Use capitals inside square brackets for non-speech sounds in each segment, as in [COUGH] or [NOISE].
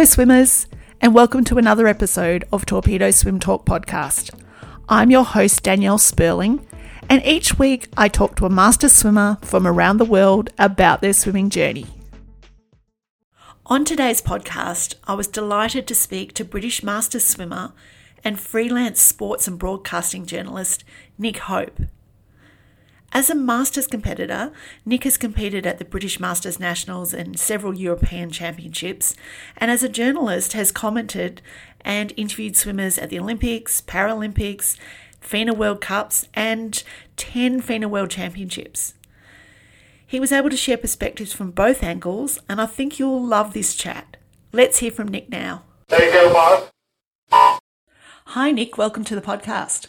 Hello, swimmers, and welcome to another episode of Torpedo Swim Talk podcast. I'm your host, Danielle Sperling, and each week I talk to a master swimmer from around the world about their swimming journey. On today's podcast, I was delighted to speak to British master swimmer and freelance sports and broadcasting journalist Nick Hope. As a Masters competitor, Nick has competed at the British Masters Nationals and several European Championships, and as a journalist has commented and interviewed swimmers at the Olympics, Paralympics, FINA World Cups, and 10 FINA World Championships. He was able to share perspectives from both angles, and I think you'll love this chat. Let's hear from Nick now. There you go, Mark. Hi, Nick. Welcome to the podcast.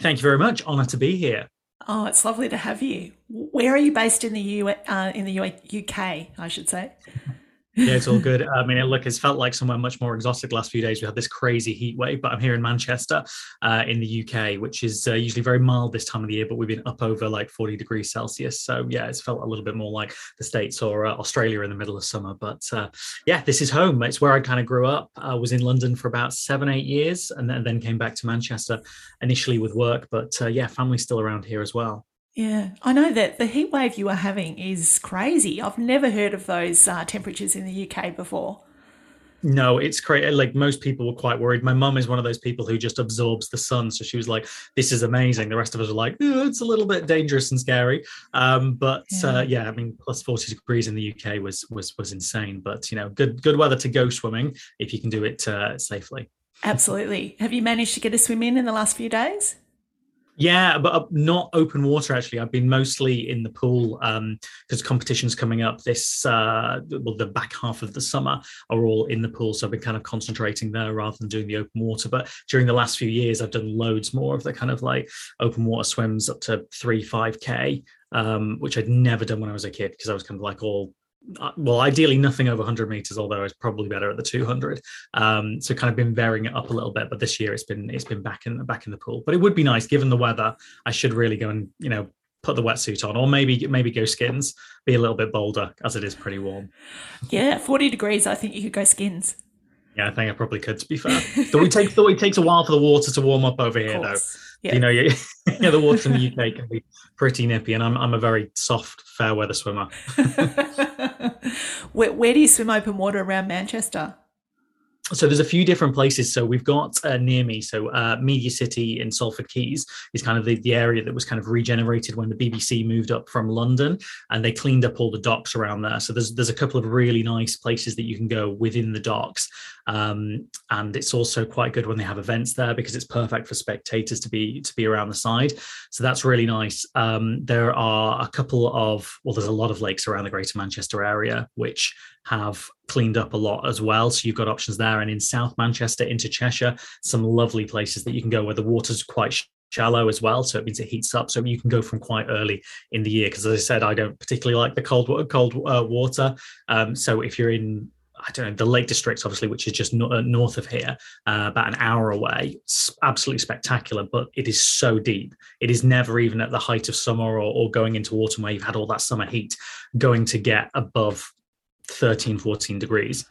Thank you very much. Honor to be here. Oh, it's lovely to have you. Where are you based in the U uh, in the UK? I should say. Yeah, it's all good. I mean, look, it's felt like somewhere much more exotic last few days. We had this crazy heat wave, but I'm here in Manchester, uh, in the UK, which is uh, usually very mild this time of the year, but we've been up over like 40 degrees Celsius. So yeah, it's felt a little bit more like the States or uh, Australia in the middle of summer. But uh, yeah, this is home. It's where I kind of grew up. I was in London for about seven, eight years, and then, then came back to Manchester initially with work. But uh, yeah, family's still around here as well. Yeah, I know that the heat wave you are having is crazy. I've never heard of those uh, temperatures in the UK before. No, it's crazy. Like most people were quite worried. My mum is one of those people who just absorbs the sun, so she was like, "This is amazing." The rest of us are like, oh, "It's a little bit dangerous and scary." Um, but yeah. Uh, yeah, I mean, plus forty degrees in the UK was was was insane. But you know, good good weather to go swimming if you can do it uh, safely. Absolutely. Have you managed to get a swim in in the last few days? Yeah, but uh, not open water actually. I've been mostly in the pool because um, competitions coming up this uh, well the back half of the summer are all in the pool, so I've been kind of concentrating there rather than doing the open water. But during the last few years, I've done loads more of the kind of like open water swims up to three five k, um, which I'd never done when I was a kid because I was kind of like all well, ideally nothing over 100 meters, although it's probably better at the 200. Um, so kind of been varying it up a little bit, but this year it's been it's been back in back in the pool. But it would be nice, given the weather. I should really go and you know put the wetsuit on, or maybe maybe go skins, be a little bit bolder as it is pretty warm. Yeah, 40 degrees. I think you could go skins. Yeah, I think I probably could. To be fair, though it takes though it takes a while for the water to warm up over here, though. Yeah. You know, you, [LAUGHS] yeah, the water in the UK can be pretty nippy, and I'm I'm a very soft, fair weather swimmer. [LAUGHS] [LAUGHS] where, where do you swim open water around Manchester? So there's a few different places. So we've got uh, near me so uh, media city in salford quays is kind of the, the area that was kind of regenerated when the bbc moved up from london and they cleaned up all the docks around there. So there's there's a couple of really nice places that you can go within the docks um, and it's also quite good when they have events there because it's perfect for spectators to be to be around the side. So that's really nice. Um, there are a couple of well there's a lot of lakes around the greater manchester area which have cleaned up a lot as well. So you've got options there. And in South Manchester into Cheshire, some lovely places that you can go where the water's quite shallow as well. So it means it heats up. So you can go from quite early in the year. Because as I said, I don't particularly like the cold cold uh, water. Um, so if you're in I don't know, the Lake District, obviously, which is just uh, north of here, uh, about an hour away. It's absolutely spectacular, but it is so deep. It is never even at the height of summer or, or going into autumn where you've had all that summer heat going to get above 13 14 degrees.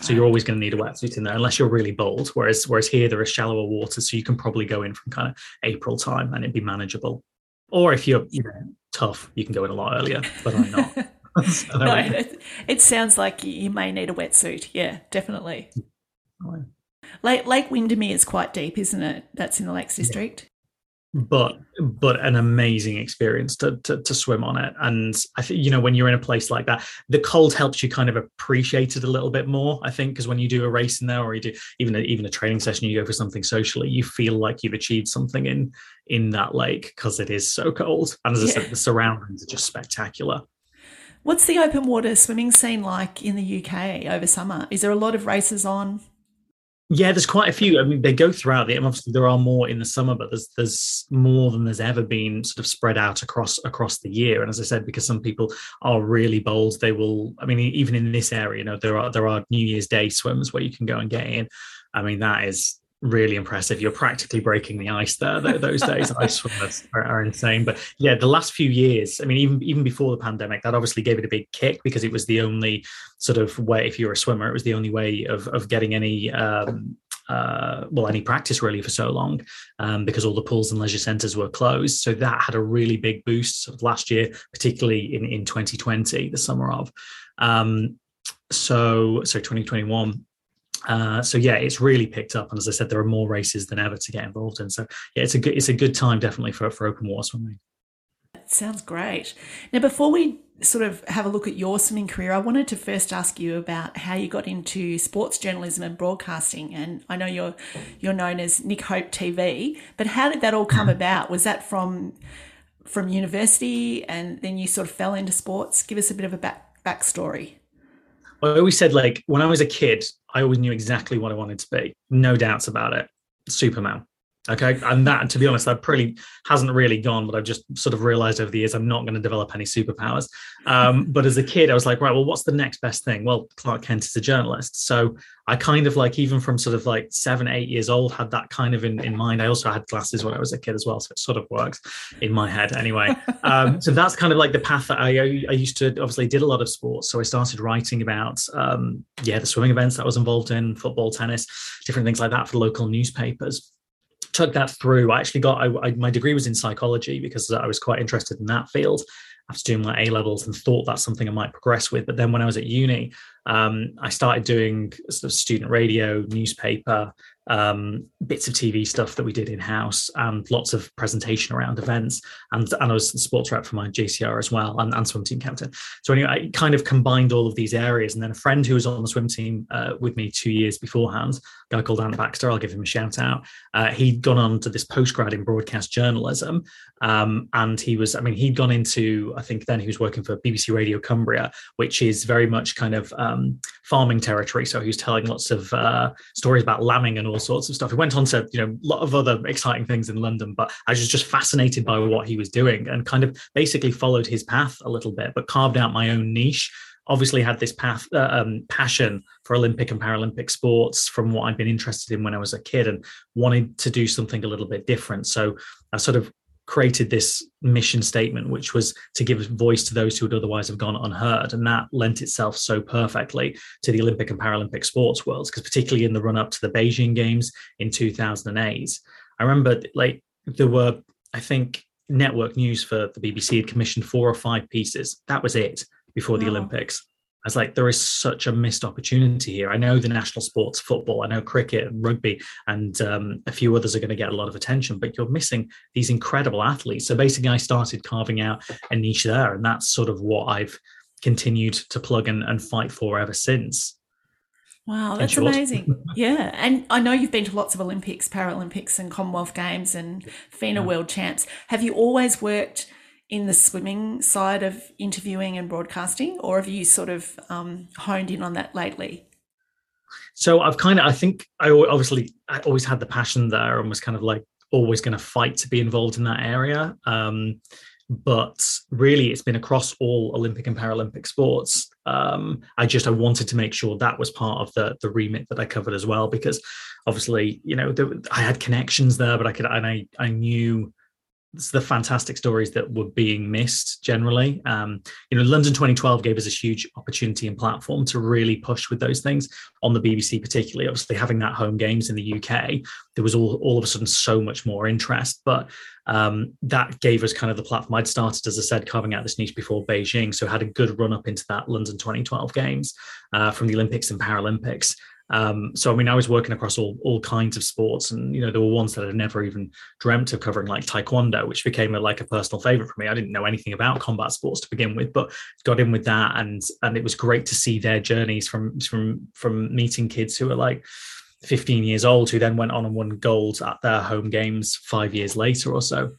So you're always going to need a wetsuit in there unless you're really bold whereas whereas here there are shallower waters so you can probably go in from kind of april time and it'd be manageable. Or if you're you know tough you can go in a lot earlier but i'm not. [LAUGHS] [LAUGHS] So no, it, it, sounds like you may need a wetsuit yeah definitely. Mm. Lake, Lake Windermere is quite deep, isn't it? That's in the Lakes District but but an amazing experience to, to, to swim on it. And i think you know when you're in a place like that the cold helps you kind of appreciate it a little bit more i think because when you do a race in there or you do even a, even a training session you go for something socially you feel like you've achieved something in in that lake because it is so cold. And as yeah. i said the surroundings are just spectacular. What's the open water swimming scene like in the uk over summer? Is there a lot of races on yeah, there's quite a few. I mean, they go throughout the. Obviously, there are more in the summer, but there's there's more than there's ever been, sort of spread out across across the year. And as I said, because some people are really bold, they will. I mean, even in this area, you know, there are there are New Year's Day swims where you can go and get in. I mean, that is really impressive. You're practically breaking the ice there. Those days, [LAUGHS] ice swimmers are, are, insane. But yeah, the last few years, I mean, even even before the pandemic, that obviously gave it a big kick because it was the only sort of way. If you're a swimmer, it was the only way of of getting any. Um, uh, well, any practice really for so long um, because all the pools and leisure centres were closed. So that had a really big boost sort of last year, particularly in, in 2020, the summer of. Um, so, so 2021. Uh, so yeah, it's really picked up, and as I said, there are more races than ever to get involved in. So yeah, it's a good it's a good time definitely for for open water swimming. sounds great. Now, before we sort of have a look at your swimming career, I wanted to first ask you about how you got into sports journalism and broadcasting. And I know you're you're known as Nick Hope TV, but how did that all come about? Was that from from university, and then you sort of fell into sports? Give us a bit of a back backstory. I always said like when I was a kid, I always knew exactly what I wanted to be. No doubts about it. Superman. Okay. And that, to be honest, that probably hasn't really gone, but I've just sort of realized over the years I'm not going to develop any superpowers. Um, but as a kid, I was like, right, well, what's the next best thing? Well, Clark Kent is a journalist. So I kind of like, even from sort of like seven, eight years old, had that kind of in, in mind. I also had glasses when I was a kid as well. So it sort of works in my head anyway. Um, so that's kind of like the path that I, I used to obviously did a lot of sports. So I started writing about, um, yeah, the swimming events that I was involved in, football, tennis, different things like that for local newspapers took that through. I actually got I, I, my degree was in psychology because I was quite interested in that field after doing my A levels and thought that's something I might progress with. But then when I was at uni, um, I started doing sort of student radio, newspaper, um, bits of TV stuff that we did in house, and lots of presentation around events. And, and I was the sports rep for my JCR as well, and, and swim team captain. So anyway, I kind of combined all of these areas. And then a friend who was on the swim team uh, with me two years beforehand, a guy called Ant Baxter, I'll give him a shout out. Uh, he'd gone on to this postgrad in broadcast journalism, um, and he was, I mean, he'd gone into, I think then he was working for BBC Radio Cumbria, which is very much kind of um, farming territory. So he was telling lots of uh, stories about lambing and all sorts of stuff. He went on to, you know, a lot of other exciting things in London, but I was just fascinated by what he was doing and kind of basically followed his path a little bit, but carved out my own niche obviously had this path uh, um, passion for olympic and paralympic sports from what i'd been interested in when i was a kid and wanted to do something a little bit different so i sort of created this mission statement, which was to give voice to those who would otherwise have gone unheard. And that lent itself so perfectly to the Olympic and Paralympic sports worlds, because particularly in the run up to the Beijing Games in 2008, I remember like there were, I think, network news for the BBC had commissioned four or five pieces. That was it before the Olympics. I was like, there is such a missed opportunity here. I know the national sports, football, I know cricket and rugby, and um, a few others are going to get a lot of attention, but you're missing these incredible athletes. So basically, I started carving out a niche there, and that's sort of what I've continued to plug and, and fight for ever since. Wow, that's amazing. [LAUGHS] yeah. And I know you've been to lots of Olympics, Paralympics, and Commonwealth Games and FINA yeah. World Champs. Have you always worked in the swimming side of interviewing and broadcasting, or have you sort of um, honed in on that lately? So I've kind of, I think I obviously I always had the passion there and was kind of like always going to fight to be involved in that area. Um, but really, it's been across all Olympic and Paralympic sports. Um, I just I wanted to make sure that was part of the the remit that I covered as well, because obviously, you know, there, I had connections there, but I could and I I knew the fantastic stories that were being missed generally. Um, you know, London 2012 gave us a huge opportunity and platform to really push with those things on the BBC, particularly. Obviously, having that home games in the UK, there was all, all of a sudden so much more interest. But um, that gave us kind of the platform. I'd started, as I said, carving out this niche before Beijing, so had a good run up into that London 2012 games uh, from the Olympics and Paralympics. Um, so I mean, I was working across all all kinds of sports, and you know, there were ones that I'd never even dreamt of covering, like taekwondo, which became a, like a personal favorite for me. I didn't know anything about combat sports to begin with, but got in with that, and and it was great to see their journeys from from from meeting kids who are like 15 years old, who then went on and won gold at their home games five years later or so.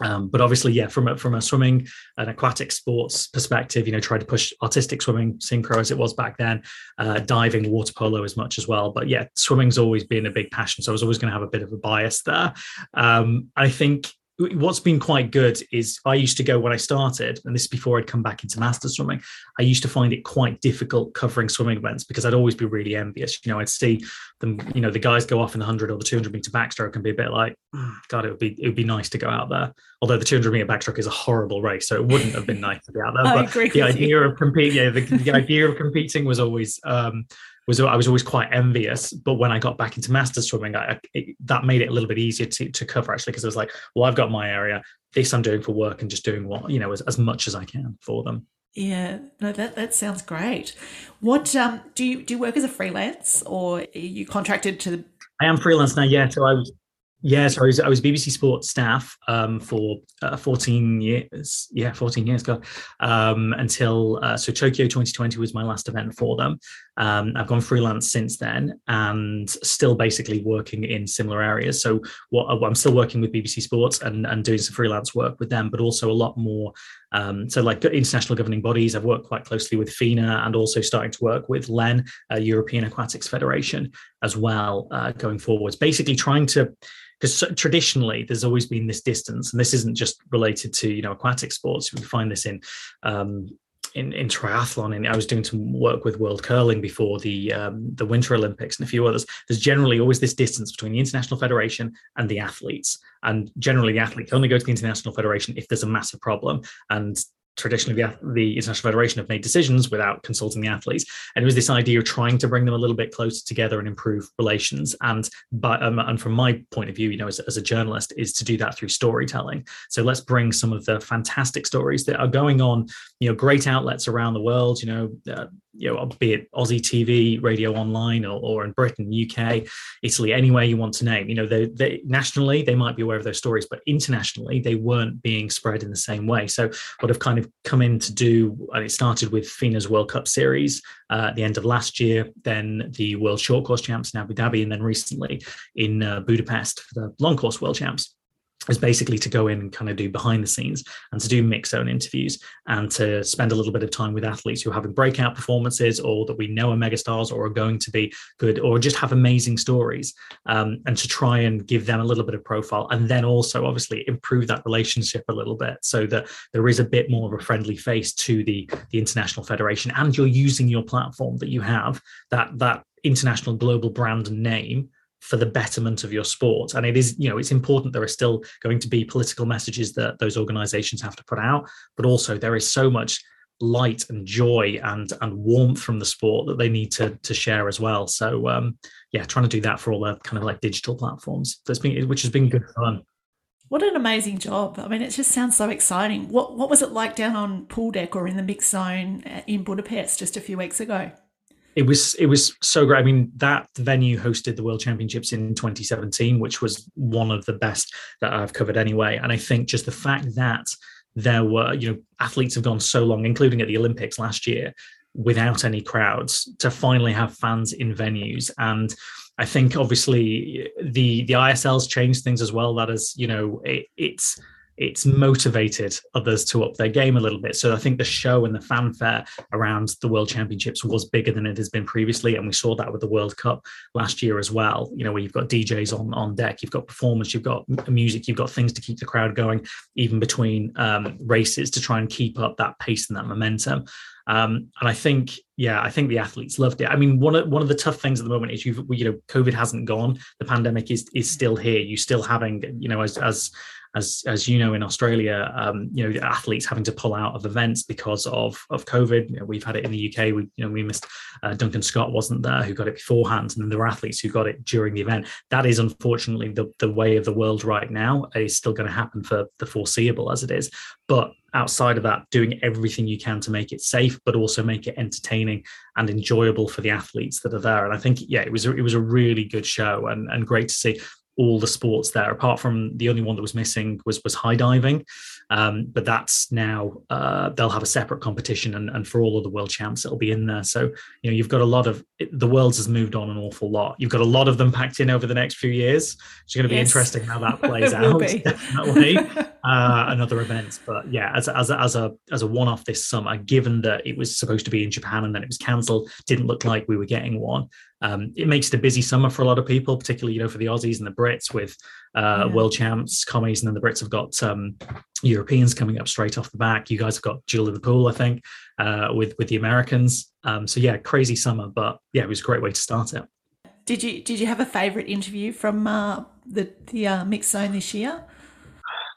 Um, but obviously, yeah, from a, from a swimming and aquatic sports perspective, you know, try to push artistic swimming, synchro as it was back then, uh, diving, water polo as much as well. But yeah, swimming's always been a big passion, so I was always going to have a bit of a bias there. Um, I think what's been quite good is I used to go when I started, and this is before I'd come back into master swimming. I used to find it quite difficult covering swimming events because I'd always be really envious. You know, I'd see them, you know, the guys go off in the hundred or the two hundred meter backstroke and be a bit like, oh, God, it would be it would be nice to go out there. Although the two hundred meter backstroke is a horrible race, so it wouldn't have been [LAUGHS] nice to be out there. I but agree the idea you. of competing, yeah, the, the idea of competing was always. Um, was I was always quite envious, but when I got back into master swimming, I, it, that made it a little bit easier to, to cover actually because it was like, well, I've got my area, this I'm doing for work, and just doing what you know as, as much as I can for them. Yeah, no, that that sounds great. What um do you do you work as a freelance or are you contracted to the I am freelance now, yeah. So I was, yeah, so I was, I was BBC Sports staff um, for uh, 14 years. Yeah, 14 years, God. Um, until, uh, so Tokyo 2020 was my last event for them. Um, I've gone freelance since then and still basically working in similar areas. So what I'm still working with BBC Sports and, and doing some freelance work with them, but also a lot more. Um, so like international governing bodies, I've worked quite closely with FINA and also starting to work with LEN, uh, European Aquatics Federation, as well uh, going forwards. Basically trying to because traditionally there's always been this distance and this isn't just related to you know aquatic sports we find this in um, in, in triathlon and I was doing some work with world curling before the um, the winter olympics and a few others there's generally always this distance between the international federation and the athletes. And generally the athletes only go to the international federation if there's a massive problem. And traditionally the, the international federation have made decisions without consulting the athletes and it was this idea of trying to bring them a little bit closer together and improve relations and but um, and from my point of view you know as, as a journalist is to do that through storytelling so let's bring some of the fantastic stories that are going on you know great outlets around the world you know uh, you know, be it Aussie TV, radio online, or, or in Britain, UK, Italy, anywhere you want to name. You know, they, they nationally they might be aware of those stories, but internationally they weren't being spread in the same way. So what I've kind of come in to do, and it started with FINA's World Cup Series uh, at the end of last year, then the World Short Course Champs in Abu Dhabi, and then recently in uh, Budapest for the Long Course World Champs is basically to go in and kind of do behind the scenes and to do mix zone interviews and to spend a little bit of time with athletes who are having breakout performances or that we know are megastars or are going to be good or just have amazing stories um, and to try and give them a little bit of profile and then also obviously improve that relationship a little bit so that there is a bit more of a friendly face to the the international federation and you're using your platform that you have that that international global brand name for the betterment of your sport. And it is, you know, it's important there are still going to be political messages that those organizations have to put out, but also there is so much light and joy and and warmth from the sport that they need to to share as well. So um yeah, trying to do that for all the kind of like digital platforms. That's been which has been good fun. What an amazing job. I mean, it just sounds so exciting. What what was it like down on pool deck or in the mix zone in Budapest just a few weeks ago? It was it was so great. I mean, that venue hosted the World Championships in 2017, which was one of the best that I've covered anyway. And I think just the fact that there were, you know, athletes have gone so long, including at the Olympics last year, without any crowds, to finally have fans in venues. And I think obviously the the ISL's changed things as well. That is, you know, it, it's it's motivated others to up their game a little bit. So I think the show and the fanfare around the World Championships was bigger than it has been previously, and we saw that with the World Cup last year as well. You know, where you've got DJs on on deck, you've got performance, you've got music, you've got things to keep the crowd going, even between um, races to try and keep up that pace and that momentum. Um, and I think, yeah, I think the athletes loved it. I mean, one of one of the tough things at the moment is you've you know, COVID hasn't gone, the pandemic is is still here. You're still having, you know, as as as as you know in Australia, um, you know athletes having to pull out of events because of of COVID. You know, we've had it in the UK. We you know we missed uh, Duncan Scott wasn't there who got it beforehand, and then there were athletes who got it during the event. That is unfortunately the the way of the world right now. It's still going to happen for the foreseeable as it is, but outside of that, doing everything you can to make it safe, but also make it entertaining and enjoyable for the athletes that are there. And I think, yeah, it was a, it was a really good show and, and great to see all the sports there apart from the only one that was missing was was high diving. Um, but that's now uh, they'll have a separate competition and, and for all of the world champs it'll be in there. So you know you've got a lot of the world's has moved on an awful lot. You've got a lot of them packed in over the next few years. It's going to be yes. interesting how that [LAUGHS] plays out [LAUGHS] definitely [LAUGHS] uh, another event but yeah as, as, as a as a one-off this summer given that it was supposed to be in japan and then it was cancelled didn't look like we were getting one Um, it makes it a busy summer for a lot of people, particularly you know for the Aussies and the Brits with uh, Yeah. world champs, commies, and then the Brits have got um, Europeans coming up straight off the back. You guys have got Duel in the pool, I think, uh, with with the Americans. Um, so yeah, crazy summer, but yeah, it was a great way to start it. Did you did you have a favourite interview from uh, the the uh, mixed zone this year?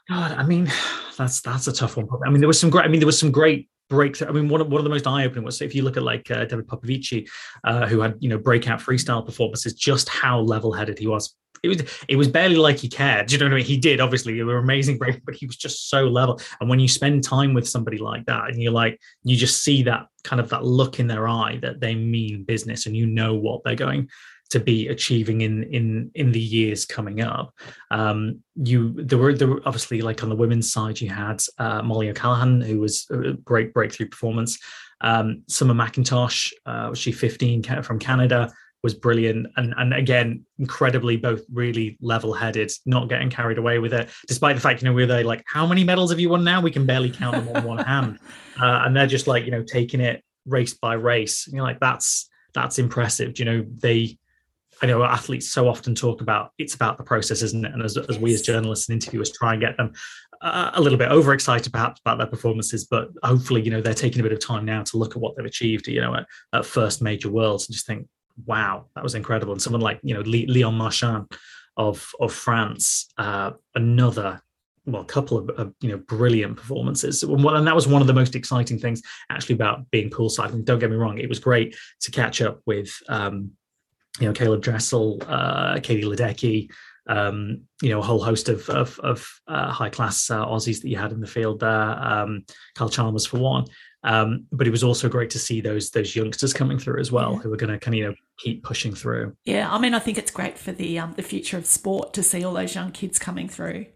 God, I mean, [SIGHS] that's that's a tough one. I mean, there was some great. I mean, there was some great breakthrough. I mean, one of one of the most eye opening was if you look at like uh, David Popovici, uh, who had you know breakout freestyle performances, just how level headed he was. It was it was barely like he cared. [LAUGHS] You know what I mean? He did obviously. They were amazing break, but he was just so level. And when you spend time with somebody like that, and you're like, you just see that kind of that look in their eye that they mean business, and you know what they're going to be achieving in in in the years coming up. Um, you there were there were obviously like on the women's side you had uh, Mollie O'Callaghan who was a great breakthrough performance. Um, Summer McIntosh, uh, was she 15 from Canada was brilliant. And and again incredibly both really level-headed not getting carried away with it despite the fact you know we're there like how many medals have you won now? We can barely count them on one hand. [LAUGHS] Uh, and they're just like you know taking it race by race. You know like that's that's impressive. Do you know they I know athletes so often talk about it's about the process, isn't it? And as, as we as journalists and interviewers try and get them uh, a little bit overexcited perhaps about their performances, but hopefully, you know, they're taking a bit of time now to look at what they've achieved, you know, at, at first major worlds and just think, wow, that was incredible. And someone like, you know, Leon Marchand of of France, uh, another well, couple of, of you know brilliant performances, and that was one of the most exciting things actually about being poolside. And don't get me wrong, it was great to catch up with um, you know Caeleb Dressel, uh, Katie Ledecky, um, you know a whole host of of, of uh, high class uh, Aussies that you had in the field there. Um, Kyle Chalmers for one, um, but it was also great to see those those youngsters coming through as well, Yeah. who are going to kind of you know keep pushing through. Yeah, I mean, I think it's great for the um, the future of sport to see all those young kids coming through.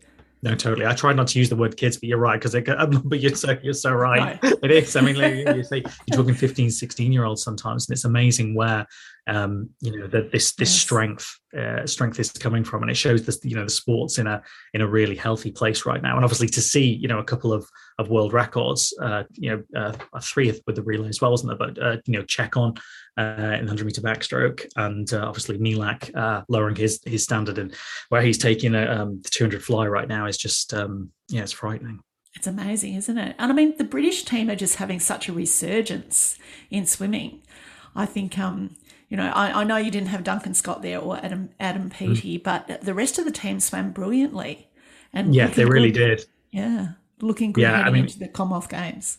No, totally. I tried not to use the word kids, but you're right because [LAUGHS] but you're so you're so right. It is. I mean, you see, you're talking 15, 16 year olds sometimes, and it's amazing where um, you know that this this Yes. strength uh, strength is coming from, and it shows this you know the sports in a in a really healthy place right now. And obviously to see you know a couple of of world records, uh, you know, uh, three with the relay as well, wasn't there? But uh, you know, Ceccon uh, in the 100 meter backstroke, and uh, obviously Milak uh, lowering his his standard and where he's taking um, the 200 fly right now is just um, yeah, it's frightening. It's amazing, isn't it? And I mean, the British team are just having such a resurgence in swimming. I think, um, you know, I, I know you didn't have Duncan Scott there or Adam Adam mm. Peaty, but the rest of the team swam brilliantly. And Yeah, they really good- did. Yeah, looking good Yeah, I mean- into the Commonwealth Games.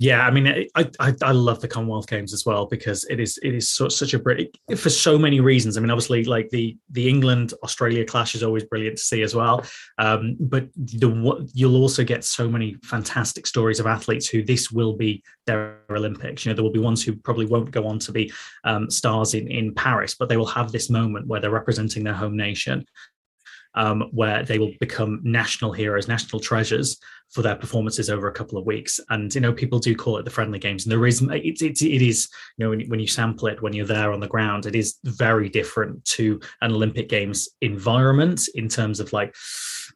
Yeah, I mean, I, I I love the Commonwealth Games as well because it is it is so, such a great for so many reasons. I mean, obviously, like the the England Australia clash is always brilliant to see as well. Um, but the you'll also get so many fantastic stories of athletes who this will be their Olympics. You know, there will be ones who probably won't go on to be um, stars in in Paris, but they will have this moment where they're representing their home nation. Um, where they will become national heroes, national treasures for their performances over a couple of weeks. And you know, people do call it the friendly games, and the reason it's it, it is you know when, when you sample it when you're there on the ground, it is very different to an Olympic Games environment in terms of like.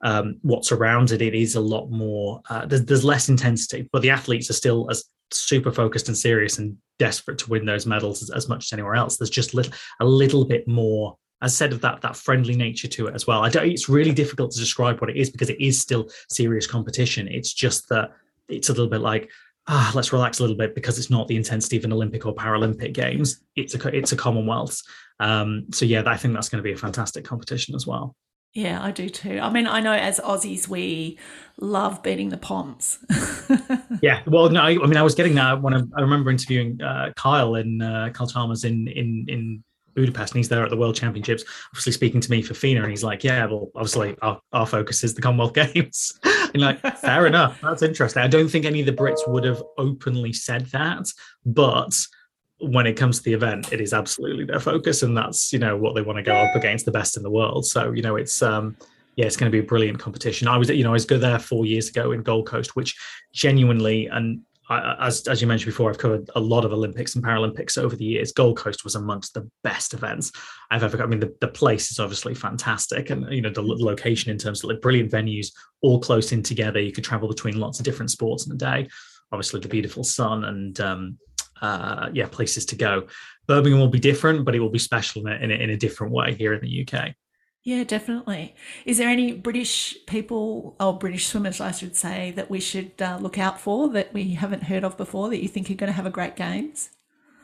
Um, what's around it, it is a lot more. Uh, there's, there's less intensity, but the athletes are still as super focused and serious and desperate to win those medals as, as much as anywhere else. There's just little, a little bit more as said of that that friendly nature to it as well. I don't, it's really difficult to describe what it is because it is still serious competition. It's just that it's a little bit like ah, let's relax a little bit because it's not the intensity of an Olympic or Paralympic games. It's a it's a Commonwealth. Um, so yeah, I think that's going to be a fantastic competition as well. Yeah, I do too. I mean, I know as Aussies we love beating the Poms. [LAUGHS] Yeah, well, no, I, I mean, I was getting that when I, I remember interviewing uh, Kyle in uh, Kyle Chalmers in in in Budapest, and he's there at the World Championships, obviously speaking to me for FINA, and he's like, "Yeah, well, obviously our, our focus is the Commonwealth [LAUGHS] Games." and like, fair enough, that's interesting. I don't think any of the Brits would have openly said that, but when it comes to the event, it is absolutely their focus, and that's you know what they want to go up against the best in the world. So you know, it's um, yeah, it's going to be a brilliant competition. I was, you know, I was good there four years ago in Gold Coast, which genuinely, and I, as as you mentioned before, I've covered a lot of Olympics and Paralympics over the years. Gold Coast was amongst the best events I've ever. Got. I mean, the, the place is obviously fantastic, and you know the location in terms of like brilliant venues, all close in together. You could travel between lots of different sports in a day. Obviously, the beautiful sun and um, uh, yeah places to go. Birmingham will be different, but it will be special in a, in a, in a different way here in the UK. Yeah, definitely. Is there any British people or British swimmers, I should say, that we should uh, look out for that we haven't heard of before that you think are going to have a great games?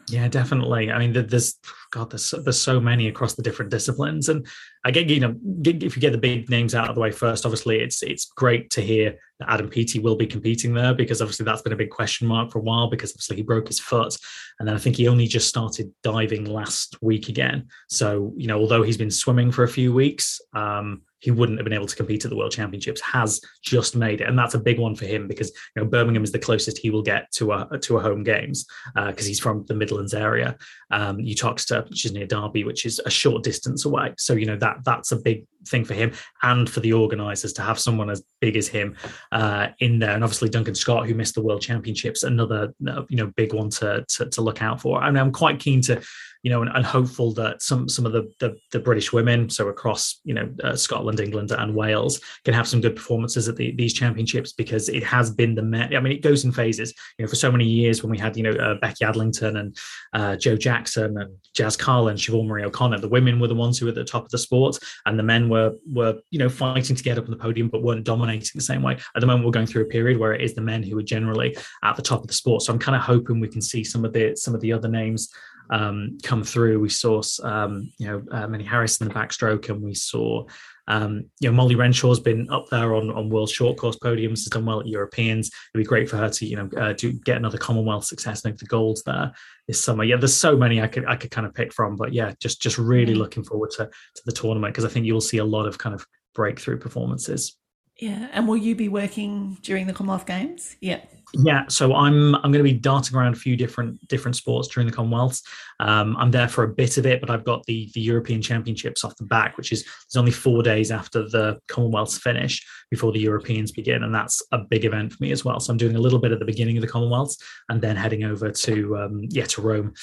Yeah, definitely. I mean, there's God, there's there's so many across the different disciplines, and I get you know if you get the big names out of the way first, obviously it's it's great to hear that Adam Peaty will be competing there because obviously that's been a big question mark for a while because obviously he broke his foot, and then I think he only just started diving last week again. So you know, although he's been swimming for a few weeks, um, he wouldn't have been able to compete at the World Championships has just made it, and that's a big one for him because you know Birmingham is the closest he will get to a to a home games because uh, he's from the Midlands area. Um, Uttoxeter, which is near Derby, which is a short distance away. So you know that that's a big thing for him and for the organisers to have someone as big as him uh, in there, and obviously Duncan Scott, who missed the World Championships, another you know big one to to, to look out for. I mean, I'm quite keen to you know, and, and, hopeful that some some of the, the, the British women, so across you know uh, Scotland, England, and Wales, can have some good performances at the, these championships because it has been the men. I mean, it goes in phases. You know, for so many years when we had you know uh, Becky Adlington and uh, Jo Jackson and Jazz Carlin, Siobhan Marie O'Connor, the women were the ones who were at the top of the sport, and the men were were you know fighting to get up on the podium but weren't dominating the same way. At the moment, we're going through a period where it is the men who are generally at the top of the sport. So I'm kind of hoping we can see some of the some of the other names um, come through. We saw, um, you know, uh, Medi Harris in the backstroke, and we saw, um, you know, Molly Renshaw's been up there on, on world short course podiums, has done well at Europeans. It'd be great for her to, you know, uh, to get another Commonwealth success, make the golds there this summer. Yeah, there's so many I could I could kind of pick from, but yeah, just just really looking forward to to the tournament because I think you'll see a lot of kind of breakthrough performances. Yeah, and will you be working during the Commonwealth Games? Yeah. Yeah, so I'm I'm going to be darting around a few different different sports during the Commonwealths. Um, I'm there for a bit of it, but I've got the the European Championships off the back, which is there's only four days after the Commonwealths finish before the Europeans begin, and that's a big event for me as well. So I'm doing a little bit at the beginning of the Commonwealths, and then heading over to um, yeah to Rome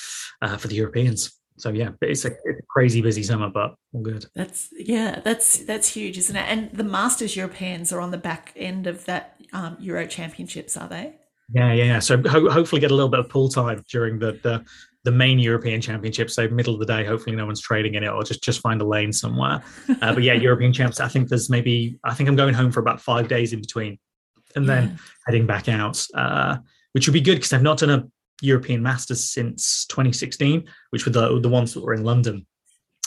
uh, for the Europeans so yeah, it's a, it's a, crazy busy summer, but all good. That's yeah, that's that's huge, isn't it? And the Masters Europeans are on the back end of that um, Euro Championships, are they? Yeah, yeah, yeah. So ho- hopefully get a little bit of pool time during the, the the main European Championships. So middle of the day, hopefully no one's trading in it, or just just find a lane somewhere. [LAUGHS] Uh, but yeah, European Champs. I think there's maybe I think I'm going home for about five days in between, and then yeah. heading back out, uh, which would be good because I've not done a European Masters since 2016, which were the the ones that were in London.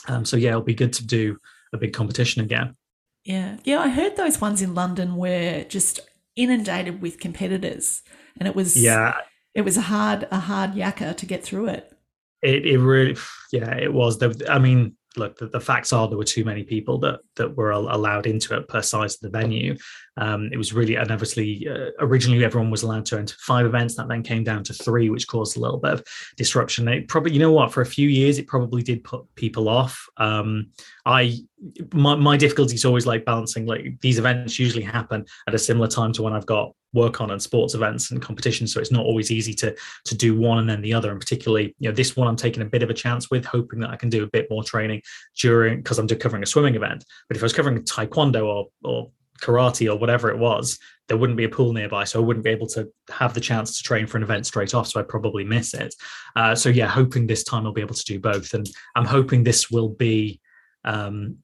Um, so yeah, it'll be good to do a big competition again. Yeah, yeah, I heard those ones in London were just inundated with competitors, and it was yeah, it was a hard a hard yakka to get through it. It it really yeah it was. I mean, look, the, the, facts are there were too many people that that were allowed into it per size of the venue. Um, it was really, and obviously, uh, originally everyone was allowed to enter five events. That then came down to three, which caused a little bit of disruption. It probably, you know what, for a few years, it probably did put people off. Um, I, my, my difficulty is always like balancing. Like these events usually happen at a similar time to when I've got work on and sports events and competitions so it's not always easy to to do one and then the other and particularly you know this one i'm taking a bit of a chance with hoping that i can do a bit more training during because i'm covering a swimming event but if i was covering taekwondo or or karate or whatever it was, there wouldn't be a pool nearby. So I wouldn't be able to have the chance to train for an event straight off. So I'd probably miss it. Uh, so yeah, hoping this time I'll be able to do both. And I'm hoping this will be, um,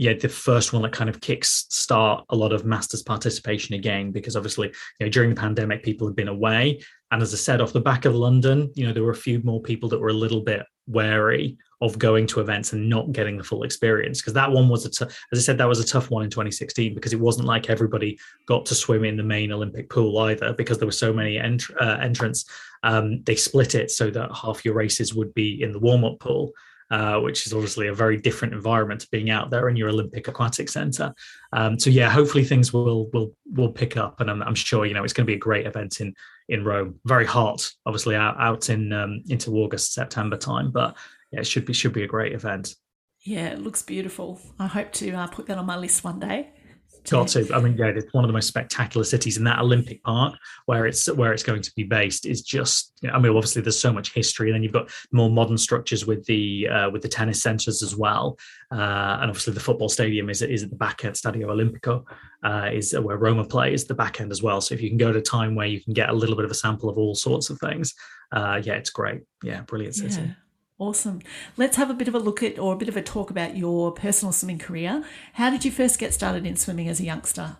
yeah, the first one that kind of kicks start a lot of masters participation again, because obviously, you know, during the pandemic, people have been away. And as I said, off the back of London, you know, there were a few more people that were a little bit wary of going to events and not getting the full experience because that one was a t- as I said that was a tough one in 2016 because it wasn't like everybody got to swim in the main Olympic pool either because there were so many ent- uh, entrants. Um, they split it so that half your races would be in the warm up pool. Uh, which is obviously a very different environment to being out there in your Olympic Aquatic Centre. Um, so yeah, hopefully things will will will pick up, and I'm, I'm sure you know it's going to be a great event in in Rome. Very hot, obviously out out in um, into August September time, but yeah, it should be should be a great event. Yeah, it looks beautiful. I hope to uh, put that on my list one day. Got to. I mean, yeah, it's one of the most spectacular cities in that Olympic Park where it's where it's going to be based is just. I mean, obviously there's so much history, and then you've got more modern structures with the uh, with the tennis centres as well, uh, and obviously the football stadium is is at the back end. Stadio Olimpico uh, is where Roma plays, the back end as well. So if you can go to a time where you can get a little bit of a sample of all sorts of things, uh, yeah, it's great. Yeah, brilliant city. Yeah. Awesome. Let's have a bit of a look at or a bit of a talk about your personal swimming career. How did you first get started in swimming as a youngster?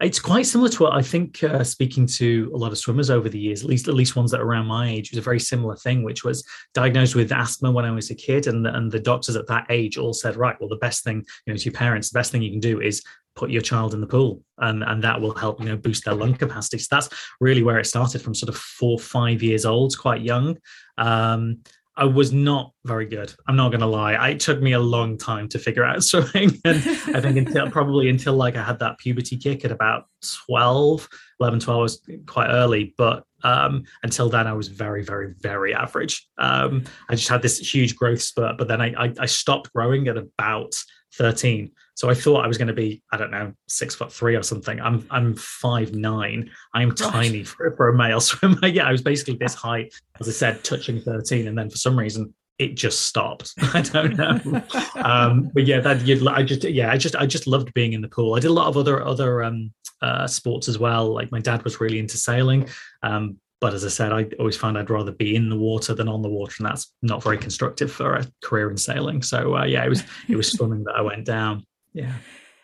It's quite similar to what I think. Uh, speaking to a lot of swimmers over the years, at least at least ones that are around my age, was a very similar thing, which was diagnosed with asthma when I was a kid, and and the doctors at that age all said, right, well, the best thing, you know, to your parents, the best thing you can do is put your child in the pool and and that will help you know boost their lung capacity so that's really where it started from sort of four five years old quite young um, I was not very good. I'm not going to lie. It took me a long time to figure out [LAUGHS] swimming. And I think until [LAUGHS] probably until like I had that puberty kick at about 12, 11, 12 was quite early. But um, until then, I was very, very, very average. Um, I just had this huge growth spurt, but then I, I, I stopped growing at about 13. So I thought I was going to be, I don't know, six foot three or something. I'm I'm five nine. I'm tiny for, for a male [LAUGHS] swimmer. yeah, I was basically this height, as I said, touching 13, and then for some reason it just stopped. [LAUGHS] I don't know. [LAUGHS] um, but yeah, that you'd, I just yeah, I just I just loved being in the pool. I did a lot of other other um, uh, sports as well. Like my dad was really into sailing. Um, but as I said, I always found I'd rather be in the water than on the water, and that's not very constructive for a career in sailing. So uh, yeah, it was it was [LAUGHS] swimming that I went down. Yeah.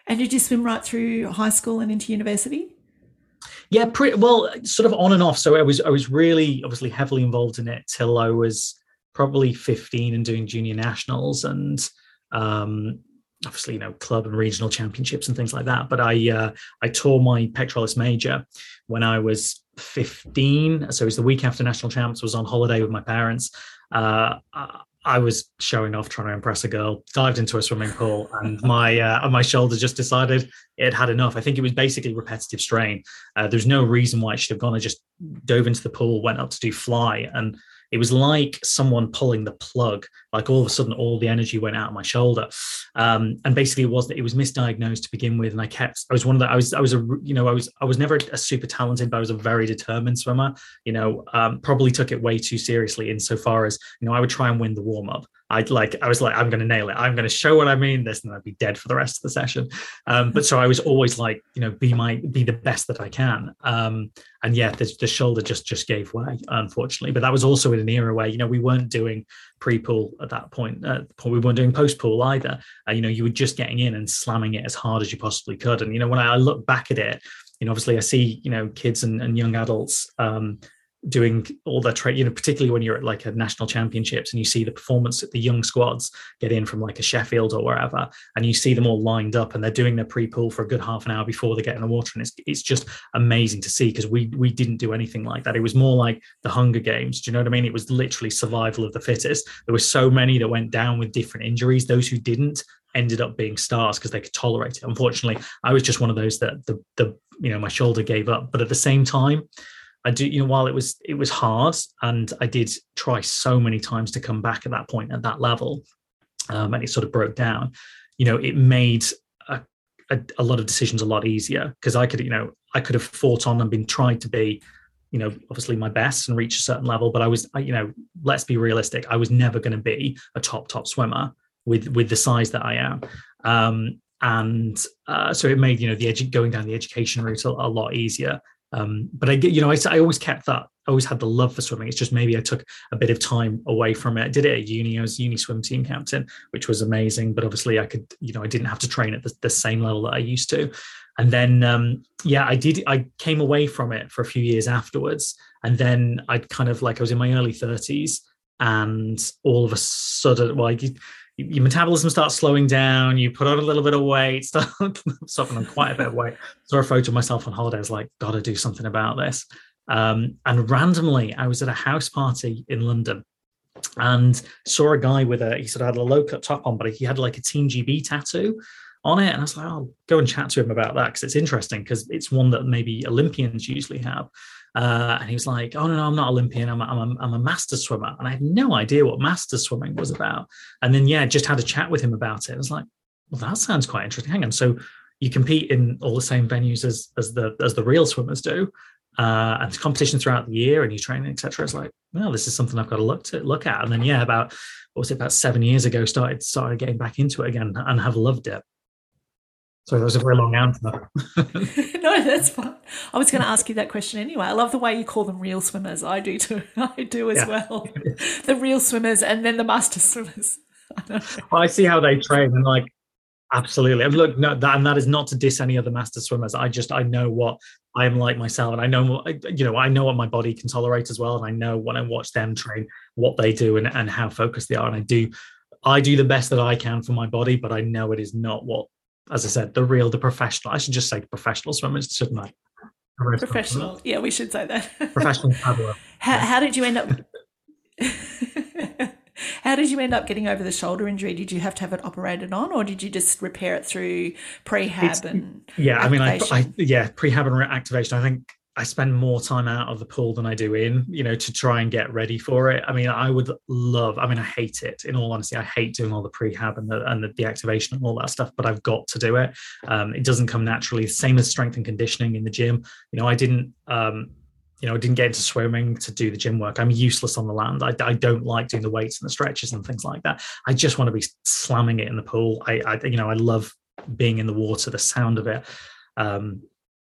And did you swim right through high school and into university? Yeah, pretty well, sort of on and off. So I was I was really obviously heavily involved in it till I was probably 15 and doing junior nationals and um, obviously you know club and regional championships and things like that. But I uh, I tore my pectoralis major when I was 15. So it was the week after national champs. Was on holiday with my parents. Uh, I was showing off, trying to impress a girl. Dived into a swimming pool, and my uh, my shoulder just decided it had enough. I think it was basically repetitive strain. Uh, there's no reason why it should have gone. I just dove into the pool, went up to do fly, and it was like someone pulling the plug like all of a sudden all the energy went out of my shoulder. Um, and basically it was that it was misdiagnosed to begin with. And i kept i was one of the i was i was a you know i was i was never a super talented but i was a very determined swimmer you know um, probably took it way too seriously insofar as you know i would try and win the warm up I'd like, I was like, I'm going to nail it. I'm going to show what I mean this, and I'd be dead for the rest of the session. Um, but so I was always like, you know, be my, be the best that I can. Um, and yeah, the, the shoulder just, just gave way, unfortunately. But that was also in an era where, you know, we weren't doing pre-pool at that point. Uh, we weren't doing post-pool either. Uh, you know, you were just getting in and slamming it as hard as you possibly could. And, you know, when I look back at it, you know, obviously I see, you know, kids and, and young adults, um, doing all their trade, you know, particularly when you're at like a national championships and you see the performance that the young squads get in from like a Sheffield or wherever, and you see them all lined up and they're doing their pre-pool for a good half an hour before they get in the water. And it's it's just amazing to see because we we didn't do anything like that. It was more like the Hunger Games. Do you know what I mean? It was literally survival of the fittest. There were so many that went down with different injuries. Those who didn't ended up being stars because they could tolerate it. Unfortunately, I was just one of those that the the you know my shoulder gave up. But at the same time, I do, you know, while it was it was hard, and I did try so many times to come back at that point at that level, um, and it sort of broke down. You know, it made a, a, a lot of decisions a lot easier because I could, you know, I could have fought on and been tried to be, you know, obviously my best and reach a certain level, but I was, you know, let's be realistic. I was never going to be a top top swimmer with with the size that I am. Um, and uh, so it made you know the edu- going down the education route a, a lot easier um, but I get, you know, I, I always kept that. I always had the love for swimming. It's just maybe I took a bit of time away from it. I did it at uni. I was uni swim team captain, which was amazing. But obviously, I could, you know, I didn't have to train at the, the same level that I used to. And then, um, yeah, I did. I came away from it for a few years afterwards, and then I'd kind of like I was in my early thirties, and all of a sudden, well, I, your metabolism starts slowing down, you put on a little bit of weight, [LAUGHS] start stopping on quite a bit of weight. Saw a photo of myself on holiday. I was like, gotta do something about this. Um, and randomly, I was at a house party in London and saw a guy with a, he sort of had a low cut top on, but he had like a Team GB tattoo on it. And I was like, I'll go and chat to him about that because it's interesting because it's one that maybe Olympians usually have. Uh, and he was like, "Oh no, no, I'm not Olympian. I'm a, I'm, a, I'm a master swimmer." And I had no idea what master swimming was about. And then yeah, just had a chat with him about it. I was like, "Well, that sounds quite interesting." Hang on, so you compete in all the same venues as as the as the real swimmers do. Uh, and competition throughout the year and you training, etc. It's like, well, this is something I've got to look to look at. And then, yeah, about what was it about seven years ago, started started getting back into it again and have loved it. Sorry, that was a very long answer. [LAUGHS] [LAUGHS] no, that's fine. I was going to ask you that question anyway. I love the way you call them real swimmers. I do too. [LAUGHS] I do as yeah. well. the real swimmers and then the master swimmers. I, well, I see how they train and like absolutely. And look, no, that and that is not to diss any other master swimmers. I just I know what I am like myself, and I know you know I know what my body can tolerate as well, and I know when I watch them train what they do and and how focused they are, and I do. I do the best that I can for my body, but I know it is not what as I said, the real, the professional. I should just say professional swimmers, shouldn't I? Professional. Yeah, we should say that. [LAUGHS] Professional paddler. How, yeah. how did you end up? [LAUGHS] how did you end up getting over the shoulder injury? Did you have to have it operated on, or did you just repair it through prehab it's, and? Yeah, I mean, I, I yeah prehab and activation. I think I spend more time out of the pool than I do in, you know, to try and get ready for it. I mean, I would love, I mean, I hate it. In all honesty, I hate doing all the prehab and the and the deactivation and all that stuff, but I've got to do it. Um, it doesn't come naturally. Same as strength and conditioning in the gym. You know, I didn't um, you know, I didn't get into swimming to do the gym work. I'm useless on the land. I, I, don't like doing the weights and the stretches and things like that. I just want to be slamming it in the pool. I, I you know, I love being in the water, the sound of it. Um,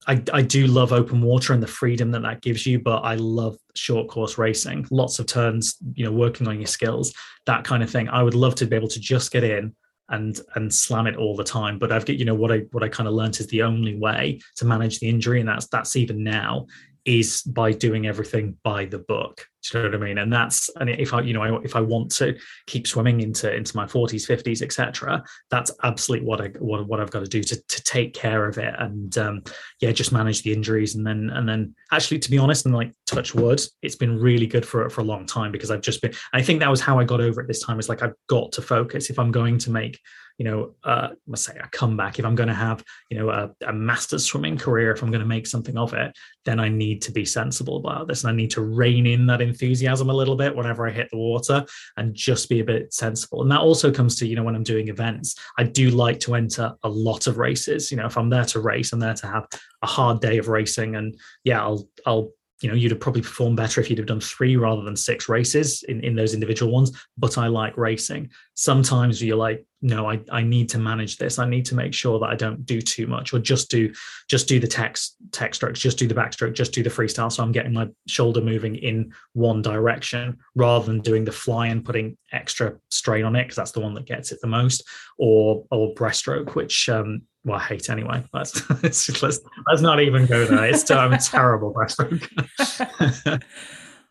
I, I do love open water and the freedom that that gives you, but I love short course racing, lots of turns, you know, working on your skills, that kind of thing. I would love to be able to just get in and and slam it all the time. But I've got, you know, what I what I kind of learned is the only way to manage the injury, and that's that's even now, is by doing everything by the book. Do you know what I mean? And that's and if I, you know, if I want to keep swimming into into my 40s, 50s, etc., that's absolutely what I what, what I've got to do to to take care of it and um, yeah, just manage the injuries and then and then actually to be honest and like touch wood, it's been really good for it for a long time because I've just been. I think that was how I got over it this time. Is like I've got to focus if I'm going to make you know, uh, let's say a comeback, if I'm going to have, you know, a, a master's swimming career, if I'm going to make something of it, then I need to be sensible about this. And I need to rein in that enthusiasm a little bit whenever I hit the water and just be a bit sensible. And that also comes to, you know, when I'm doing events, I do like to enter a lot of races. You know, if I'm there to race, I'm there to have a hard day of racing. And yeah, I'll, I'll, you know, you'd have probably performed better if you'd have done three rather than six races in, in those individual ones. But I like racing. Sometimes you're like, no, I, I need to manage this. I need to make sure that I don't do too much or just do just do the text tech strokes, just do the backstroke, just do the freestyle. So I'm getting my shoulder moving in one direction rather than doing the fly and putting extra strain on it because that's the one that gets it the most, or or breaststroke, which um, well, I hate anyway. [LAUGHS] Let's, let's, let's not even go there. It's um, terrible breaststroke.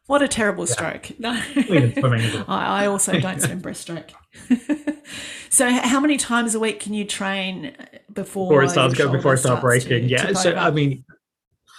what a terrible yeah. stroke. [LAUGHS] No. I, I also don't [LAUGHS] swim breaststroke. so, how many times a week can you train before, before it starts go before it starts breaking? yeah. so, I mean,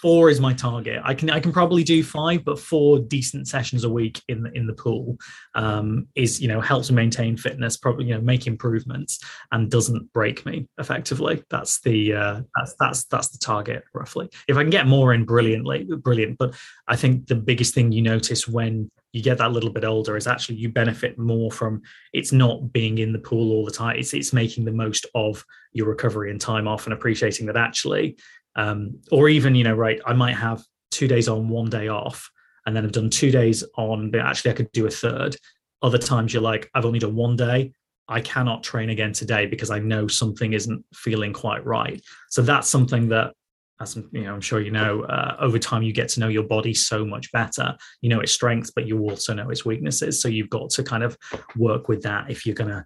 four is my target. I can I can probably do five, but four decent sessions a week in the in the pool um, is you know helps maintain fitness, probably you know make improvements and doesn't break me effectively. That's the uh, that's that's that's the target roughly. If I can get more in, brilliantly, brilliant. But I think the biggest thing you notice when you get that little bit older is actually you benefit more from it's not being in the pool all the time. It's it's making the most of your recovery and time off and appreciating that actually um, or even you know right i might have two days on one day off and then i've done two days on but actually i could do a third. Other times you're like i've only done one day. I cannot train again today because i know something isn't feeling quite right. So that's something that as you know i'm sure you know uh, over time you get to know your body so much better. You know its strengths but you also know its weaknesses. So you've got to kind of work with that if you're going to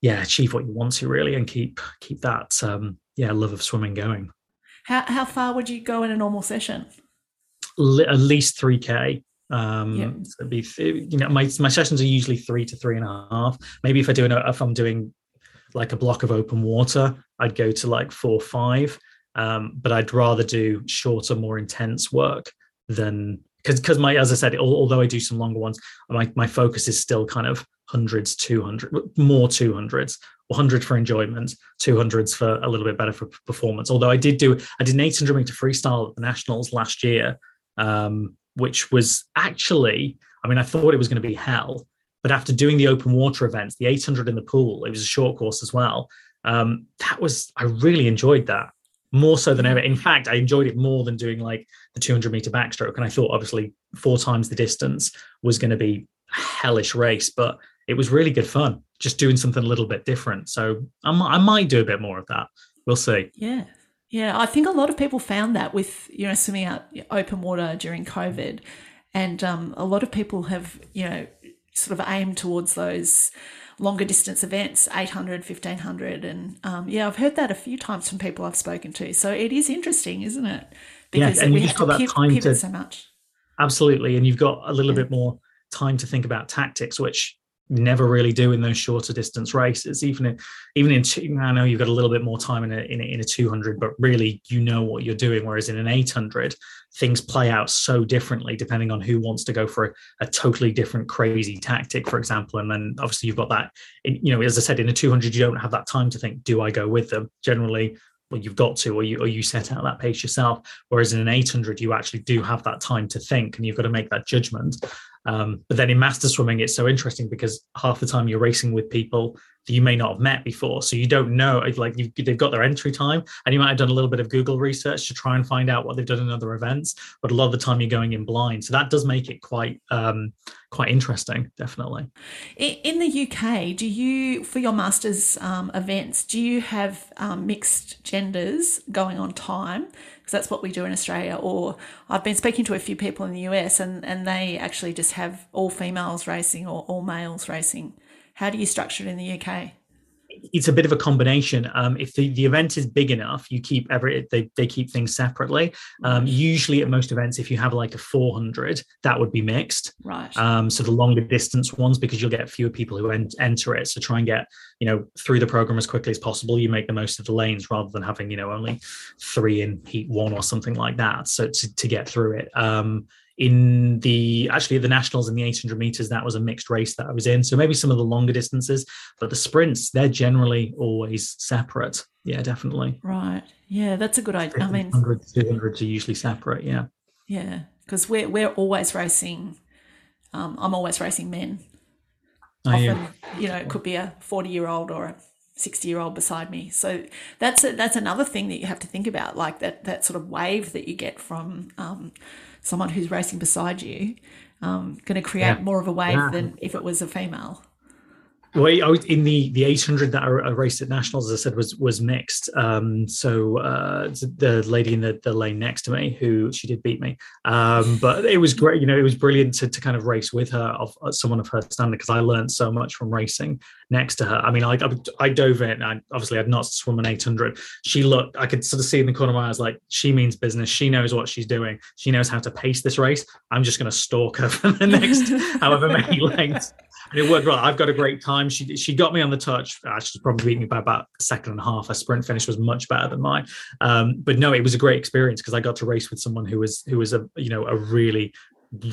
yeah achieve what you want to really and keep keep that um yeah love of swimming going how how far would you go in a normal session? At least three k. Um, yep. so be you know my my sessions are usually three to three and a half. Maybe if I do an, if I'm doing like a block of open water, I'd go to like four five. Um, but I'd rather do shorter, more intense work than because because my as I said, although I do some longer ones, my my focus is still kind of hundreds, two hundred, more two hundreds, 100 for enjoyment, 200s for a little bit better for performance. Although I did do, I did an 800 meter freestyle at the Nationals last year, um, which was actually, I mean, I thought it was going to be hell. But after doing the open water events, the 800 in the pool, it was a short course as well. Um, that was I really enjoyed that more so than ever. In fact, I enjoyed it more than doing like the 200 meter backstroke. And I thought obviously four times the distance was going to be a hellish race, but it was really good fun just doing something a little bit different. So I might, I might do a bit more of that. We'll see. Yeah. Yeah, I think a lot of people found that with you know swimming out open water during COVID, and um, a lot of people have you know sort of aimed towards those longer distance events 800 1500 and um, yeah i've heard that a few times from people i've spoken to so it is interesting isn't it because yeah, and we have got that time to so much absolutely and you've got a little yeah. bit more time to think about tactics which never really do in those shorter distance races. Even in, even in two, I know you've got a little bit more time in a, in a, in a 200, but really you know what you're doing. Whereas in an 800, things play out so differently depending on who wants to go for a, a totally different crazy tactic, for example. And then obviously you've got that, you know, as I said, in a 200, you don't have that time to think, do I go with them? Generally, well, you've got to, or you or you set out that pace yourself. Whereas in an 800, you actually do have that time to think, and you've got to make that judgment. Um, but then in master swimming, it's so interesting because half the time you're racing with people that you may not have met before, so you don't know. Like they've got their entry time, and you might have done a little bit of Google research to try and find out what they've done in other events. But a lot of the time you're going in blind, so that does make it quite um, quite interesting, definitely. In the UK, do you for your masters um, events do you have um, mixed genders going on time? because that's what we do in Australia. Or I've been speaking to a few people in the US and, and they actually just have all females racing or all males racing. How do you structure it in the UK? it's a bit of a combination. Um, if the, the event is big enough, you keep every they, they keep things separately. Um, usually at most events, if you have like a 400, that would be mixed. Right. Um, so the longer distance ones, because you'll get fewer people who en- enter it. So try and get you know through the program as quickly as possible. You make the most of the lanes rather than having you know only three in heat one or something like that. So to, to get through it. In the actually the nationals in the 800 meters that was a mixed race that i was in. So maybe some of the longer distances but the sprints they're generally always separate. Yeah definitely. Right. Yeah that's a good idea. I mean 100 200 are usually separate yeah. Yeah because we're we're always racing um, i'm always racing men. Oh, often yeah. you know it could be a 40 year old or a 60 year old beside me. So that's a, that's another thing that you have to think about like that that sort of wave that you get from um, someone who's racing beside you um, going to create yeah. more of a wave yeah. than if it was a female. Well, in the the 800 that I raced at nationals, as I said, was was mixed. Um, so uh, the lady in the, the lane next to me, who she did beat me, um, but it was great. You know, it was brilliant to, to kind of race with her, of uh, someone of her standard, because I learned so much from racing next to her. I mean, I I, I dove in. I obviously I'd not swum an 800. She looked. I could sort of see in the corner of my eyes, like she means business. She knows what she's doing. She knows how to pace this race. I'm just going to stalk her [LAUGHS] for the next [LAUGHS] however many lengths and it worked well. I've got a great time. She she got me on the touch. Uh, she's probably beat me by about a second and a half. Her sprint finish was much better than mine. Um, but no, it was a great experience because I got to race with someone who was who was a you know a really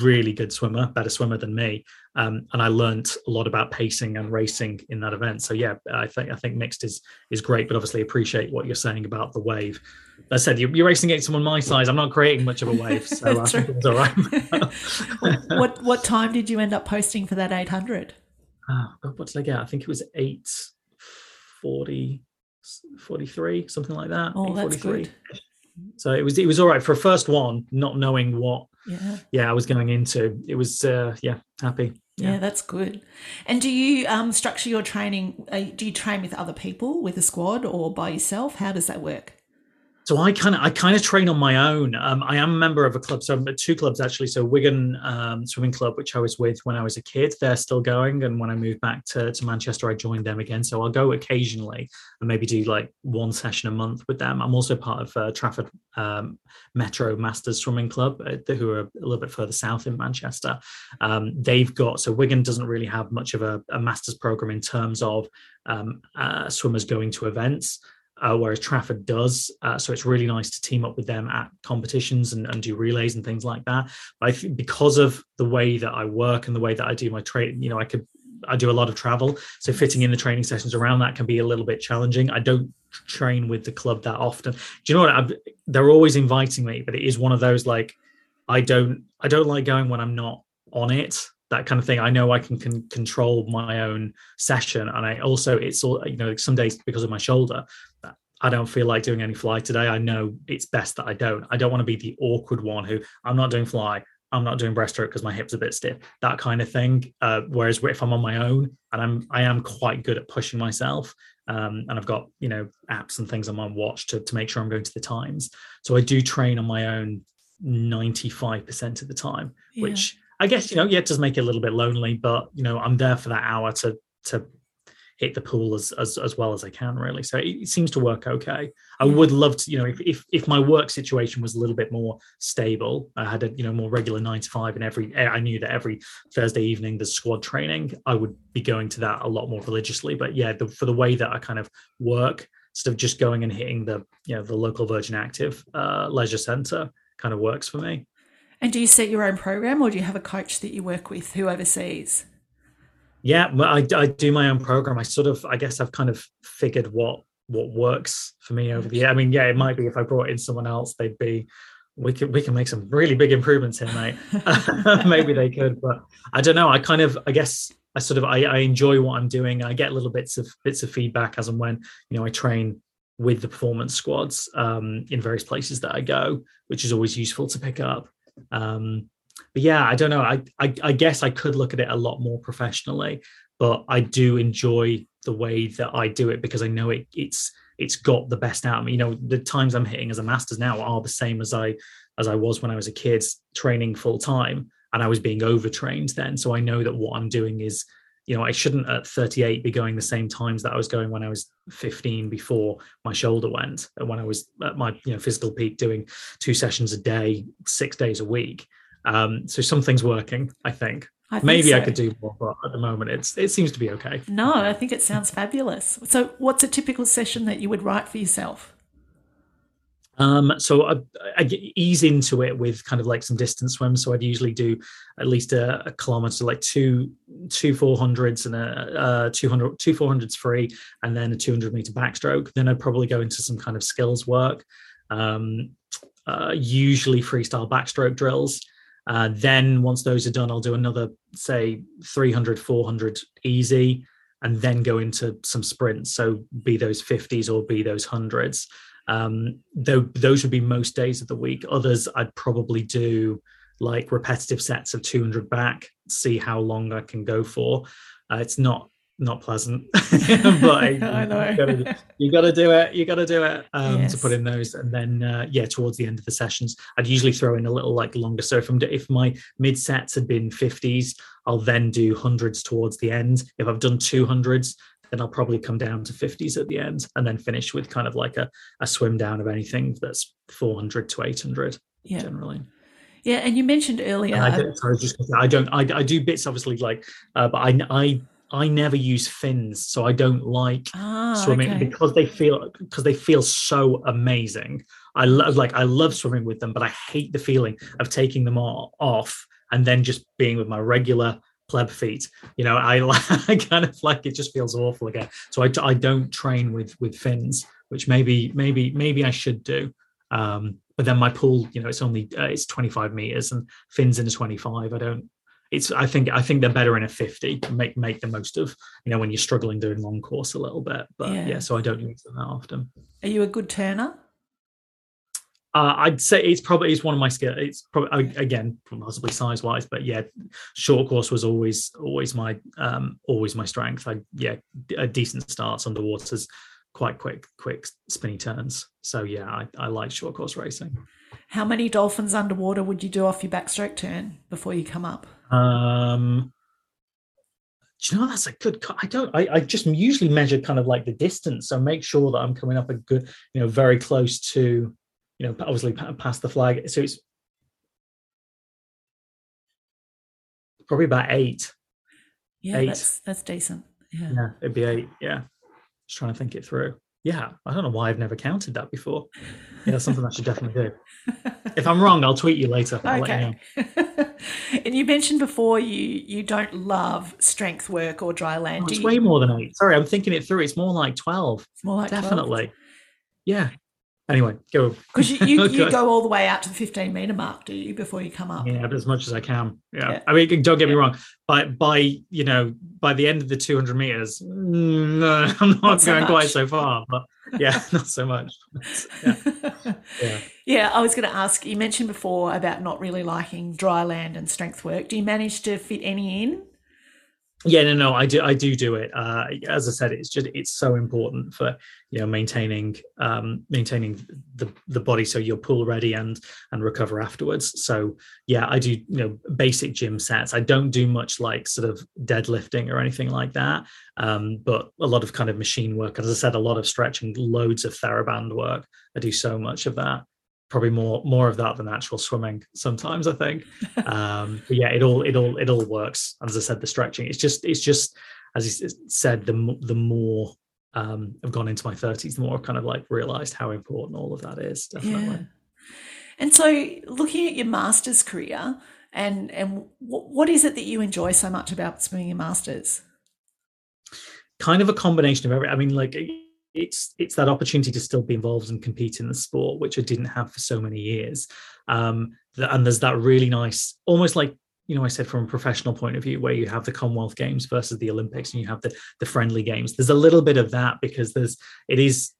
really good swimmer, better swimmer than me, um, and I learned a lot about pacing and racing in that event. So yeah, I think I think mixed is is great, but obviously appreciate what you're saying about the wave. I said you're, you're racing against someone my size. I'm not creating much of a wave, [LAUGHS] so I think it's all right. [LAUGHS] what what time did you end up posting for that 800? Uh, what did I get? I think it was eight forty 43 something like that oh that's good so it was it was all right for a first one not knowing what yeah yeah i was going into it was uh yeah happy yeah. yeah that's good and do you um structure your training uh, do you train with other people with a squad or by yourself how does that work so I kind of I kind of train on my own. Um, I am a member of a club, so I'm at two clubs actually. So Wigan um, Swimming Club, which I was with when I was a kid, they're still going. And when I moved back to, to Manchester, I joined them again. So I'll go occasionally and maybe do like one session a month with them. I'm also part of uh, Trafford um, Metro Masters Swimming Club, uh, who are a little bit further south in Manchester. Um, they've got so Wigan doesn't really have much of a, a masters program in terms of um, uh, swimmers going to events uh, whereas Trafford does. Uh, so it's really nice to team up with them at competitions and, and do relays and things like that. But I think because of the way that I work and the way that I do my training, you know, I could I do a lot of travel, so fitting in the training sessions around that can be a little bit challenging. I don't train with the club that often. Do you know what? I've, they're always inviting me, but it is one of those like I don't I don't like going when I'm not on it that kind of thing. I know I can, can control my own session, and I also it's all you know some days because of my shoulder. I don't feel like doing any fly today. I know it's best that I don't. I don't want to be the awkward one who I'm not doing fly. I'm not doing breaststroke because my hips are a bit stiff. That kind of thing. Uh, whereas if I'm on my own and I'm I am quite good at pushing myself, um, and I've got you know apps and things on my watch to to make sure I'm going to the times. So I do train on my own 95% of the time, yeah. which I guess you know yeah it does make it a little bit lonely, but you know I'm there for that hour to to hit the pool as, as as well as I can really. So it, it seems to work okay. I would love to, you know, if, if if my work situation was a little bit more stable, I had a you know more regular nine to five, and every I knew that every Thursday evening there's squad training. I would be going to that a lot more religiously. But yeah, the, for the way that I kind of work, instead of just going and hitting the you know the local Virgin Active uh, leisure centre, kind of works for me. And do you set your own program, or do you have a coach that you work with who oversees? Yeah I, I do my own program. I sort of i guess i've kind of figured what what works for me over the year. I mean yeah it might be if i brought in someone else they'd be we can we can make some really big improvements here mate. [LAUGHS] [LAUGHS] Maybe they could but i don't know. I kind of i guess i sort of I, I enjoy what i'm doing. I get little bits of bits of feedback as and when you know i train with the performance squads um, in various places that i go which is always useful to pick up. Um, but yeah, I don't know. I, I, I guess I could look at it a lot more professionally, but I do enjoy the way that I do it because I know it it's it's got the best out of me. You know, the times I'm hitting as a masters now are the same as I as I was when I was a kid training full time and I was being overtrained then. So I know that what I'm doing is, you know, I shouldn't at 38 be going the same times that I was going when I was 15 before my shoulder went when I was at my you know physical peak doing two sessions a day, six days a week. Um, so something's working, I think. I Maybe so. I could do more, but at the moment, it's it seems to be okay. No, I think it sounds fabulous. So, what's a typical session that you would write for yourself? Um, so I, I ease into it with kind of like some distance swims. So I'd usually do at least a, a kilometer, like two two four hundreds and a, a 200 two four hundreds free, and then a two hundred meter backstroke. Then I'd probably go into some kind of skills work. Um, uh, usually freestyle backstroke drills. Uh, then once those are done, I'll do another, say, 300, 400 easy, and then go into some sprints. So be those 50s or be those hundreds. Um, though those would be most days of the week. Others I'd probably do like repetitive sets of 200 back, see how long I can go for. Uh, it's not not pleasant, [LAUGHS] [LAUGHS] but I know you gotta, you gotta, do it. You gotta do it um, yes. to put in those, and then uh, yeah, towards the end of the sessions, I'd usually throw in a little like longer. So if I'm if my mid sets had been fifties, I'll then do hundreds towards the end. If I've done two hundreds, then I'll probably come down to 50s at the end and then finish with kind of like a, a swim down of anything that's 400 to 800 yeah. generally. Yeah, and you mentioned earlier. I, sorry, just I don't. I, I do bits obviously like, uh, but I I I never use fins, so I don't like ah, swimming okay. because they feel because they feel so amazing. I love like I love swimming with them, but I hate the feeling of taking them all off and then just being with my regular pleb feet. You know, I, [LAUGHS] I kind of like it just feels awful again. So I, I don't train with with fins, which maybe maybe maybe I should do. Um, but then my pool, you know, it's only uh, it's 25 meters and fins in a 25. I don't it's I think I think they're better in a 50 make make the most of you know when you're struggling doing long course a little bit but yeah, yeah so I don't use them that often are you a good turner uh, I'd say it's probably it's one of my skills. It's probably again possibly size wise, but yeah, short course was always always my um, always my strength. I yeah, a decent starts underwater's quite quick quick spinny turns. So yeah, I, I like short course racing. How many dolphins underwater would you do off your backstroke turn before you come up? Um, do you know that's a good i don't I, I just usually measure kind of like the distance so make sure that i'm coming up a good you know very close to you know obviously past the flag so it's probably about eight yeah eight. that's that's decent yeah. yeah it'd be eight yeah just trying to think it through yeah, I don't know why I've never counted that before. Yeah, that's something I should definitely do. [LAUGHS] If I'm wrong, I'll tweet you later. I'll okay. You know. [LAUGHS] and you mentioned before you you don't love strength work or dry land. Oh, it's way more than eight. Sorry, I'm thinking it through. It's more like twelve. It's more like definitely. 12. Yeah. Anyway, go. Because you, you, [LAUGHS] you, go all the way out to the 15 meter mark, do you, before you come up? Yeah, but as much as I can. Yeah. yeah. I mean, don't get me wrong. By, by, you know, by the end of the 200 meters, mm, no, [LAUGHS] I'm not, not going so quite so far, but yeah, [LAUGHS] not so much. Yeah. yeah. yeah. I was going to ask, you mentioned before about not really liking dry land and strength work. Do you manage to fit any in? Yeah no no i do i do do it. Uh, as i said it's just it's so important for you know maintaining um maintaining the the body so you're pool ready and and recover afterwards. So yeah i do you know basic gym sets. I don't do much like sort of deadlifting or anything like that. Um but a lot of kind of machine work as i said a lot of stretching loads of theraband work. I do so much of that probably more more of that than actual swimming sometimes i think. [LAUGHS] Um but yeah it all it all it all works. As i said the stretching it's just it's just as you said the the more um i've gone into my 30s the more i've kind of like realized how important all of that is definitely. Yeah. and so looking at your master's career and and what, what is it that you enjoy so much about swimming your masters? Kind of a combination of every i mean like it's it's that opportunity to still be involved and compete in the sport, which I didn't have for so many years. Um, and there's that really nice, almost like you know, I said from a professional point of view, where you have the Commonwealth Games versus the Olympics, and you have the the friendly games. There's a little bit of that because there's it is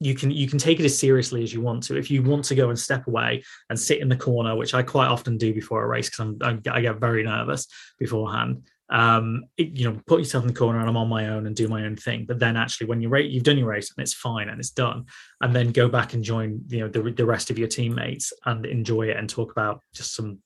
you can you can take it as seriously as you want to. If you want to go and step away and sit in the corner, which I quite often do before a race because I get very nervous beforehand um you know put yourself in the corner and i'm on my own and do my own thing. But then actually when you rate you've done your race and it's fine and it's done and then go back and join you know the, the rest of your teammates and enjoy it and talk about just some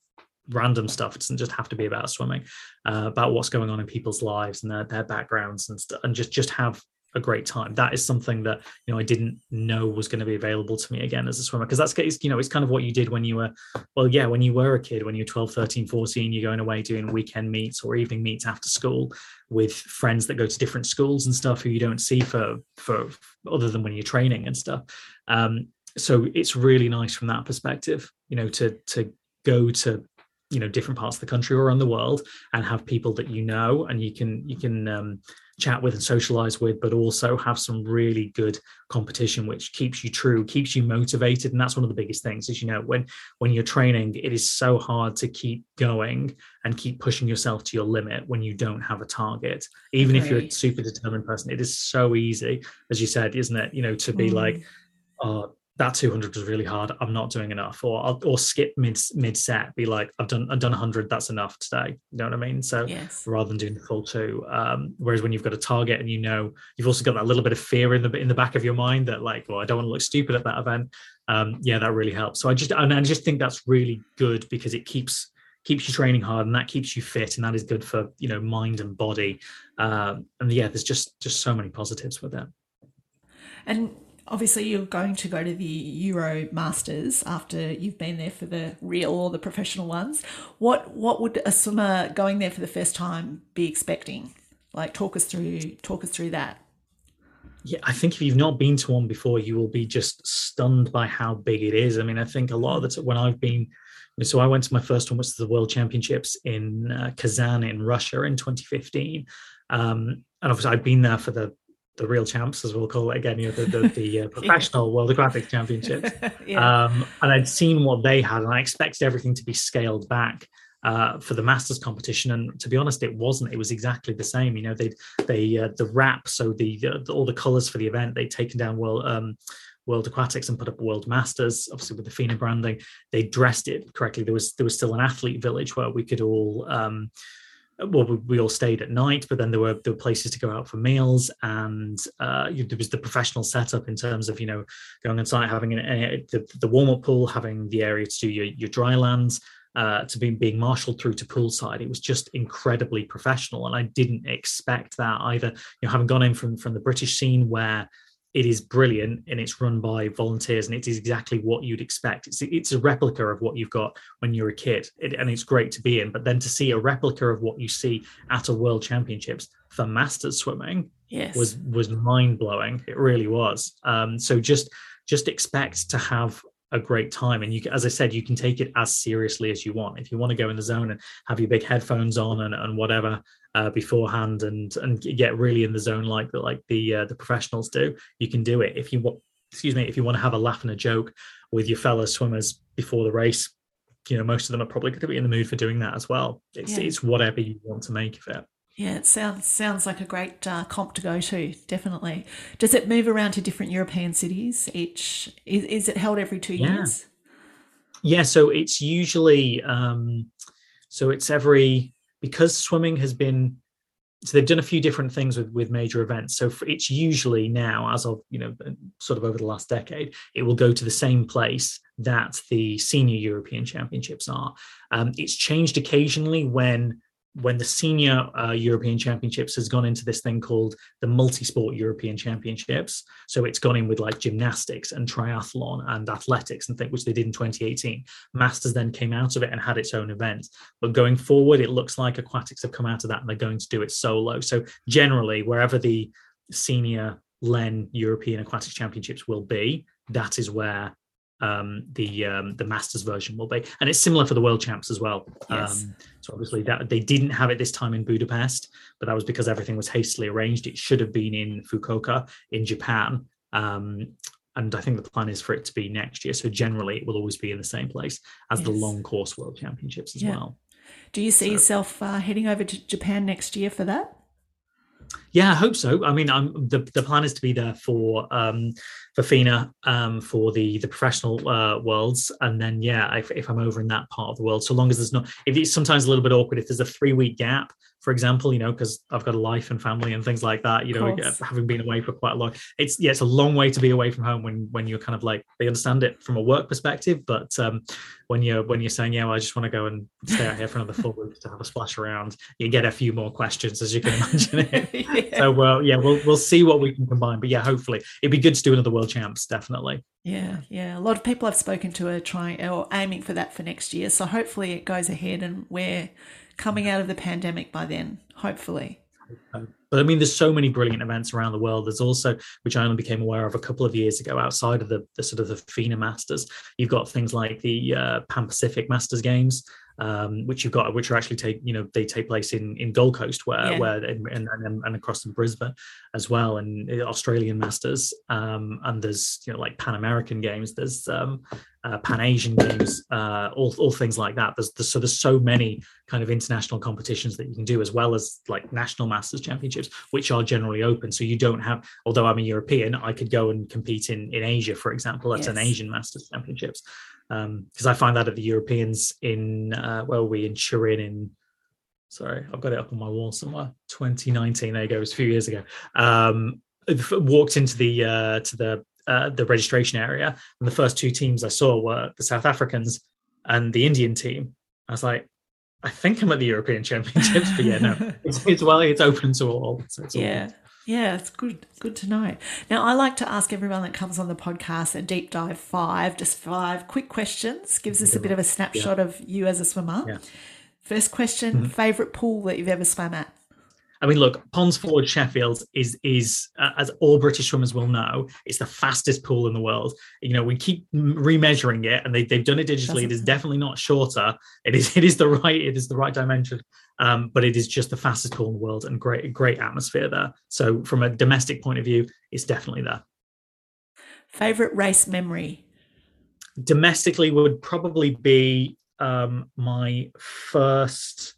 random stuff. It doesn't just have to be about swimming uh, about what's going on in people's lives and their, their backgrounds and st- and just just have a great time. That is something that you know I didn't know was going to be available to me again as a swimmer because that's case, you know it's kind of what you did when you were well yeah when you were a kid when you were 12 13 14 you're going away doing weekend meets or evening meets after school with friends that go to different schools and stuff who you don't see for for other than when you're training and stuff um, so it's really nice from that perspective you know to to go to you know different parts of the country or around the world and have people that you know and you can you can um, chat with and socialize with but also have some really good competition which keeps you true keeps you motivated. And that's one of the biggest things is you know when when you're training it is so hard to keep going and keep pushing yourself to your limit when you don't have a target. Even if you're a super determined person it is so easy as you said isn't it? You know to be mm. like oh that 200 was really hard. I'm not doing enough, or or skip mid mid set. Be like, I've done I've done 100. That's enough today. You know what I mean? So yes. rather than doing the full two, um, whereas when you've got a target and you know you've also got that little bit of fear in the in the back of your mind that like, well, I don't want to look stupid at that event. Um, yeah, that really helps. So I just and I just think that's really good because it keeps keeps you training hard and that keeps you fit and that is good for you know mind and body. Um, and yeah, there's just just so many positives with that. And obviously you're going to go to the Euro Masters after you've been there for the real or the professional ones. What what would a swimmer going there for the first time be expecting? Like talk us through talk us through that. Yeah, I think if you've not been to one before, you will be just stunned by how big it is. I mean, I think a lot of the when I've been, so I went to my first one, which was the World Championships in uh, Kazan in Russia in 2015. Um, and obviously, I've been there for the the real champs, as we'll call it again, you know, the, the, the uh, [LAUGHS] [LAUGHS] professional yeah. World Aquatics Championships. [LAUGHS] yeah. um, and I'd seen what they had, and I expected everything to be scaled back uh, for the Masters competition. And to be honest, it wasn't. It was exactly the same. You know, they they uh, the wrap, so the, the, all the colours for the event, they'd taken down World um, World Aquatics and put up World Masters, obviously with the FINA branding. They dressed it correctly. There was there was still an athlete village where we could all. Um, well, we, all stayed at night, but then there were there were places to go out for meals, and uh, there was the professional setup in terms of you know going inside, having an, the, the warm up pool, having the area to do your, your dry lands, uh, to being being marshaled through to poolside. It was just incredibly professional, and I didn't expect that either. You know, having gone in from from the British scene where it is brilliant and it's run by volunteers and it is exactly what you'd expect. It's, it's a replica of what you've got when you're a kid. It, and it's great to be in but then to see a replica of what you see at a world championships for masters swimming yes. was was mind-blowing. It really was. Um, so just just expect to have a great time and you as i said you can take it as seriously as you want if you want to go in the zone and have your big headphones on and, and whatever uh, beforehand and and get really in the zone like the like the uh, the professionals do you can do it if you want excuse me, if you want to have a laugh and a joke with your fellow swimmers before the race, you know, most of them are probably going to be in the mood for doing that as well. It's Yeah. it's whatever you want to make of it. Yeah, it sounds sounds like a great uh, comp to go to. Definitely. Does it move around to different European cities each? Is, is it held every two Yeah. years? Yeah, so it's usually um so it's every because swimming has been so they've done a few different things with with major events. So for, it's usually now, as of you know, sort of over the last decade, it will go to the same place that the senior European Championships are. Um, it's changed occasionally when when the senior uh, European Championships has gone into this thing called the multi-sport European Championships. So it's gone in with like gymnastics and triathlon and athletics and things, which they did in 2018. Masters then came out of it and had its own event. But going forward, it looks like aquatics have come out of that and they're going to do it solo. So generally, wherever the senior LEN European Aquatics Championships will be, that is where um, the um, the Masters version will be, and it's similar for the World Champs as well. Yes. Um, so obviously that they didn't have it this time in Budapest, but that was because everything was hastily arranged. It should have been in Fukuoka in Japan. Um, and I think the plan is for it to be next year. So generally, it will always be in the same place as the long course World Championships as Yeah. well. Do you see So- yourself uh, heading over to Japan next year for that? Yeah, I hope so. I mean, I'm the, the plan is to be there for um for FINA um for the the professional uh worlds, and then yeah, if, if I'm over in that part of the world, so long as there's not, if it's sometimes a little bit awkward if there's a three week gap, for example, you know, because I've got a life and family and things like that, you know, having been away for quite a long, it's yeah, it's a long way to be away from home when when you're kind of like they understand it from a work perspective, but um when you're when you're saying yeah, well, I just want to go and stay out here for another four weeks to have a splash around, you get a few more questions as you can [LAUGHS] imagine it. [LAUGHS] yeah. So well, yeah, we'll we'll see what we can combine. But yeah, hopefully it'd be good to do another world champs, definitely. yeah, yeah. A lot of people I've spoken to are trying or aiming for that for next year. So hopefully it goes ahead and we're coming out of the pandemic by then. Hopefully. But I mean, there's so many brilliant events around the world. There's also, which I only became aware of a couple of years ago, outside of the, the sort of the FINA Masters, you've got things like the uh, Pan Pacific Masters Games, um, which you've got, which are actually take, you know, they take place in in Gold Coast, where Yeah. where and, and and across in Brisbane as well, and Australian Masters, um, and there's you know like Pan American Games, there's um, uh, Pan Asian Games, uh, all all things like that. There's, there's so there's so many kind of international competitions that you can do as well as like national masters championships which are generally open so you don't have although i'm a european i could go and compete in in asia for example at an asian masters championships because i find that at the europeans in uh where were we in turin in sorry i've got it up on my wall somewhere 2019 there you go it was a few years ago. Um walked into the uh to the uh, the registration area and the first two teams i saw were the south africans and the indian team. I was like I think I'm at the European Championships, but yeah, no, it's, it's well, it's open to all. So it's all Yeah. it's good good to know. Now I like to ask everyone that comes on the podcast a deep dive five, just five quick questions. Gives us a bit of a snapshot of you as a swimmer. Yeah. First question, favorite pool that you've ever swam at? I mean, look, Ponds Forge Sheffield is is uh, as all British swimmers will know, it's the fastest pool in the world. You know, we keep remeasuring it, and they they've done it digitally. It is Doesn't- definitely not shorter. It is it is the right it is the right dimension, um, but it is just the fastest pool in the world and great great atmosphere there. So from a domestic point of view, it's definitely there. Favorite race memory? domestically would probably be um, my first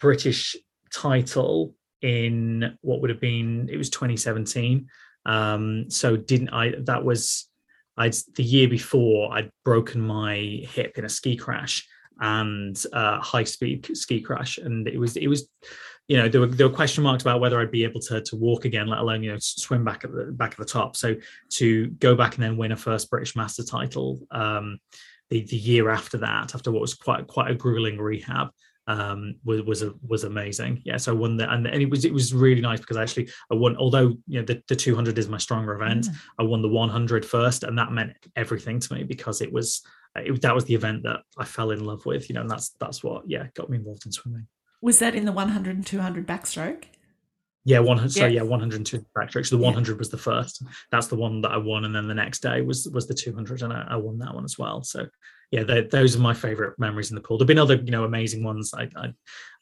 British title in what would have been it was 2017. Um, so didn't I? That was I'd the year before I'd broken my hip in a ski crash and uh, high speed ski crash, and it was it was you know there were there were question marks about whether I'd be able to to walk again, let alone you know swim back at the back at the top. So to go back and then win a first British Master title um, the the year after that, after what was quite quite a grueling rehab, um, was was a, was amazing. Yeah, so I won that, and, and it was it was really nice because actually I won. Although you know the, the 200 is my stronger event, Mm. I won the 100 first, and that meant everything to me because it was it, that was the event that I fell in love with. You know, and that's that's what yeah got me involved in swimming. Was that in the 100 and 200 backstroke? Yeah, one hundred. So Yeah. yeah, one hundred two backstrokes. The Yeah. one hundred was the first. That's the one that I won, and then the next day was was the two hundred, and I, I won that one as well. So yeah, those are my favorite memories in the pool. There've been other, you know, amazing ones. I I,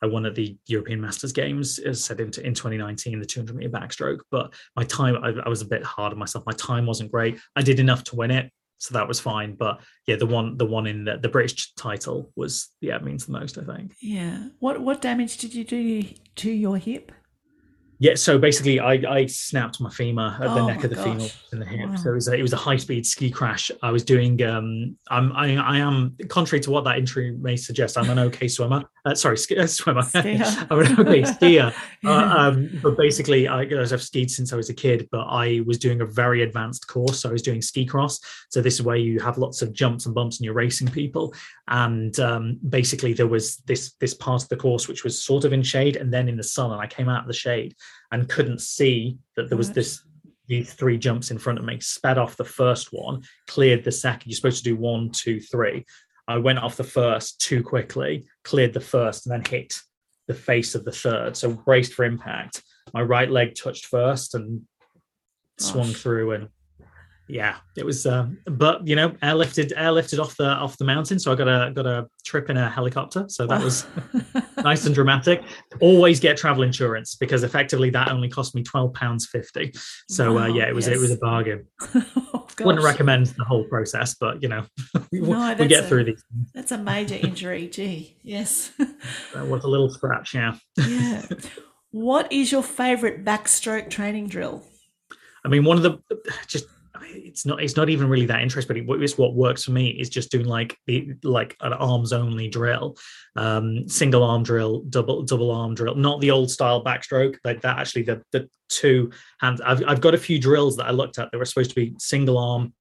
I won at the European Masters Games, as said in, in 2019, the 200 meter backstroke. But my time, I, I was a bit hard on myself. My time wasn't great. I did enough to win it, so that was fine. But yeah, the one the one in the, the British title was yeah means the most. I think. Yeah. What what damage did you do to your hip? Yeah, so basically, I, I snapped my femur at the oh neck of the gosh. femur in the hip. Wow. So it was, a, it was a high speed ski crash. I was doing. Um, I'm I, I am contrary to what that injury may suggest. I'm an okay swimmer. Uh, sorry, ski, [LAUGHS] uh, swimmer. [LAUGHS] Skier. I'm an okay skier. [LAUGHS] Uh, um, but basically, I, I've skied since I was a kid. But I was doing a very advanced course. So I was doing ski cross. So this is where you have lots of jumps and bumps and you're racing people. And um, basically, there was this this part of the course which was sort of in shade and then in the sun. And I came out of the shade and couldn't see that there was this these three jumps in front of me. Sped off the first one, cleared the second. You're supposed to do one, two, three. I went off the first too quickly, cleared the first, and then hit the face of the third. So braced for impact. My right leg touched first and Gosh. swung through and yeah, it was. Um, but you know, airlifted, airlifted off the off the mountain. So I got a got a trip in a helicopter. So that was [LAUGHS] nice and dramatic. Always get travel insurance because effectively that only cost me twelve pounds fifty. So wow, uh, yeah, it was yes. it was a bargain. [LAUGHS] oh, Wouldn't recommend the whole process, but you know, [LAUGHS] no, we get a, through these. That's a major injury. Gee, yes. that was a little scratch. Yeah. yeah. What is your favorite backstroke training drill? I mean, one of the just it's not it's not even really that interesting but it's what works for me is just doing like the like an arms only drill. Um single arm drill double double arm drill not the old style backstroke like that actually the the two hands. I've, I've got a few drills that i looked at that were supposed to be single arm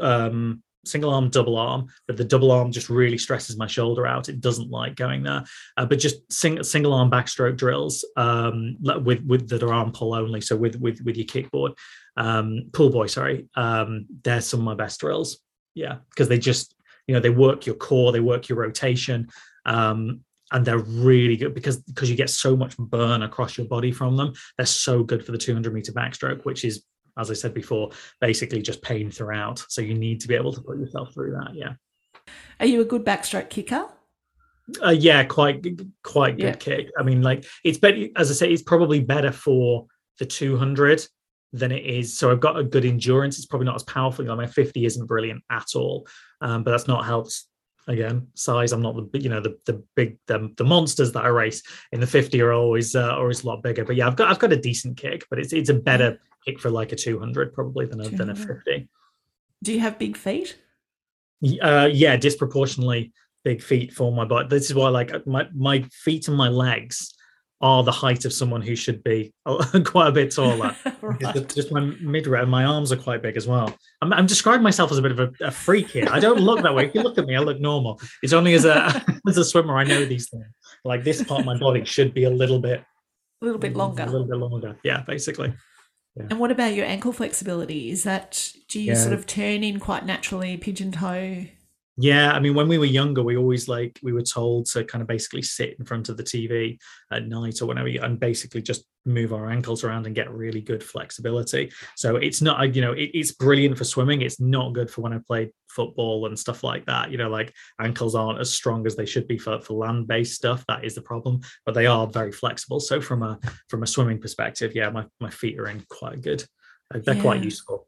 um single arm double arm but the double arm just really stresses my shoulder out it doesn't like going there uh, but just sing, single arm backstroke drills um with with that are arm pull only so with with with your kickboard um, pool boy, sorry, um, they're some of my best drills. Yeah, because they just, you know, they work your core, they work your rotation, um, and they're really good because because you get so much burn across your body from them. They're so good for the 200 meter backstroke, which is, as I said before, basically just pain throughout. So you need to be able to put yourself through that. Yeah. Are you a good backstroke kicker? Uh, yeah, quite quite good yeah. kick. I mean, like it's better as I say, it's probably better for the 200 than it is. So I've got a good endurance. It's probably not as powerful. You know, my 50 isn't brilliant at all, um, but that's not helped. Again, size. I'm not the you know the the big the, the monsters that I race in the 50 are always uh, always a lot bigger. But yeah, I've got I've got a decent kick, but it's it's a better kick for like a 200 probably than a 200. than a 50. Do you have big feet? Uh, yeah, disproportionately big feet for my body. This is why like my my feet and my legs are the height of someone who should be [LAUGHS] quite a bit taller. [LAUGHS] right. Just my midriff, my arms are quite big as well. I'm, I'm describing myself as a bit of a, a, freak here. I don't look that way. If you look at me, I look normal. It's only as a [LAUGHS] as a swimmer I know these things. Like this part of my body should be a little bit, a little bit longer, a little bit longer. Yeah, basically. Yeah. And what about your ankle flexibility? Is that do you yeah. sort of turn in quite naturally, pigeon toe? Yeah, I mean, when we were younger, we always like we were told to kind of basically sit in front of the TV at night or whenever, and basically just move our ankles around and get really good flexibility. So it's not, you know, it, it's brilliant for swimming. It's not good for when I played football and stuff like that. You know, like ankles aren't as strong as they should be for for land based stuff. That is the problem, but they are very flexible. So from a from a swimming perspective, yeah, my my feet are in quite good. They're yeah. quite useful.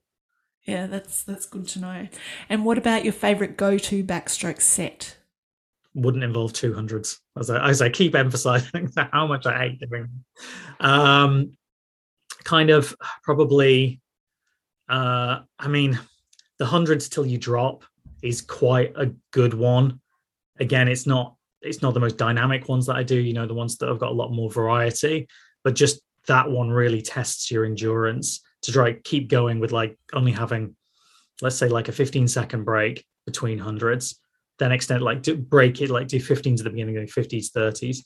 Yeah, that's that's good to know. And what about your favorite go-to backstroke set? Wouldn't involve two hundreds, as I, as I keep emphasizing [LAUGHS] how much I hate doing. Um, kind of probably. Uh, I mean, the hundreds till you drop is quite a good one. Again, it's not it's not the most dynamic ones that I do. You know, the ones that have got a lot more variety, but just that one really tests your endurance to try keep going with like only having let's say like a 15 second break between hundreds then extend like break it like do 15s at the beginning of 50s 30s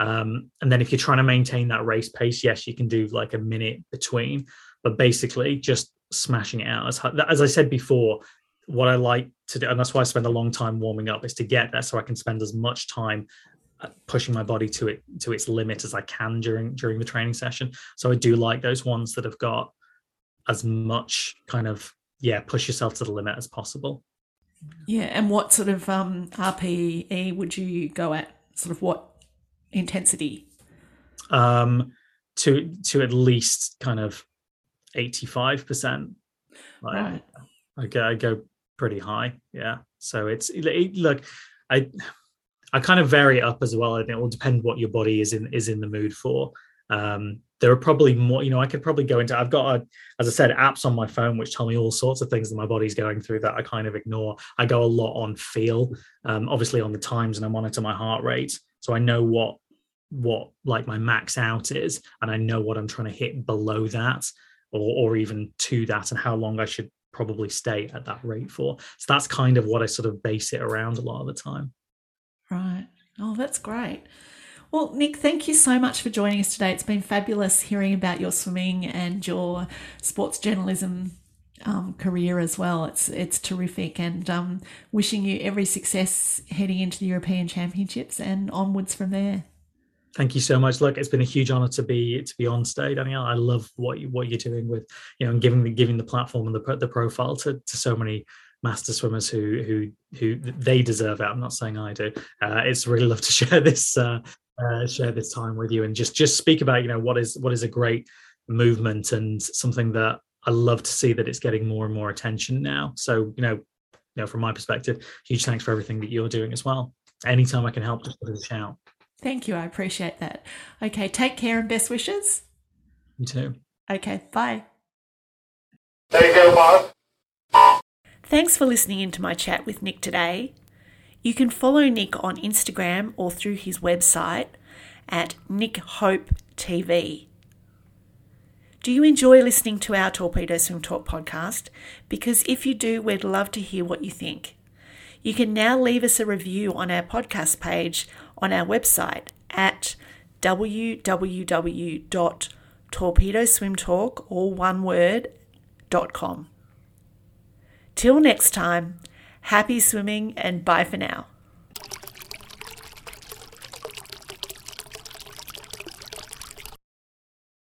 um, and then if you're trying to maintain that race pace yes you can do like a minute between but basically just smashing it out. As, as i said before what i like to do and that's why i spend a long time warming up is to get there so i can spend as much time uh, pushing my body to it to its limit as i can during during the training session. So i do like those ones that have got as much kind of yeah push yourself to the limit as possible Yeah, and what sort of um, RPE would you go at? Sort of what intensity? Um, to to at least kind of eighty five percent. Right. I go, I go pretty high. Yeah. So it's it, look, I I kind of vary it up as well. and it will depend what your body is in is in the mood for. Um, there are probably more, you know, I could probably go into, I've got, a, as I said, apps on my phone which tell me all sorts of things that my body's going through that I kind of ignore. I go a lot on feel, um, obviously on the times, and I monitor my heart rate. So I know what, what like my max out is, and I know what I'm trying to hit below that or, or even to that and how long I should probably stay at that rate for. So that's kind of what I sort of base it around a lot of the time. Right. Oh, that's great. Well, Nick, thank you so much for joining us today. It's been fabulous hearing about your swimming and your sports journalism um, career as well. It's it's terrific, and um, wishing you every success heading into the European Championships and onwards from there. Thank you so much. Look, it's been a huge honor to be to be on stage, Danielle. I love what you what you're doing with you know and giving the giving the platform and the the profile to to so many master swimmers who who who they deserve it. I'm not saying I do. Uh, it's really love to [LAUGHS] share this uh, uh, share this time with you and just just speak about you know what is what is a great movement and something that I love to see that it's getting more and more attention now. So you know, you know, from my perspective, huge thanks for everything that you're doing as well. Anytime I can help, just put a shout. Thank you. I appreciate that. Okay, take care and best wishes. You too. Okay, bye. Take care, boss. Thanks for listening into my chat with Nick today. You can follow Nick on Instagram or through his website at Nick Hope TV. Do you enjoy listening to our Torpedo Swim Talk podcast? Because if you do, we'd love to hear what you think. You can now leave us a review on our podcast page on our website at www.torpedoswimtalk. Till next time, happy swimming and bye for now.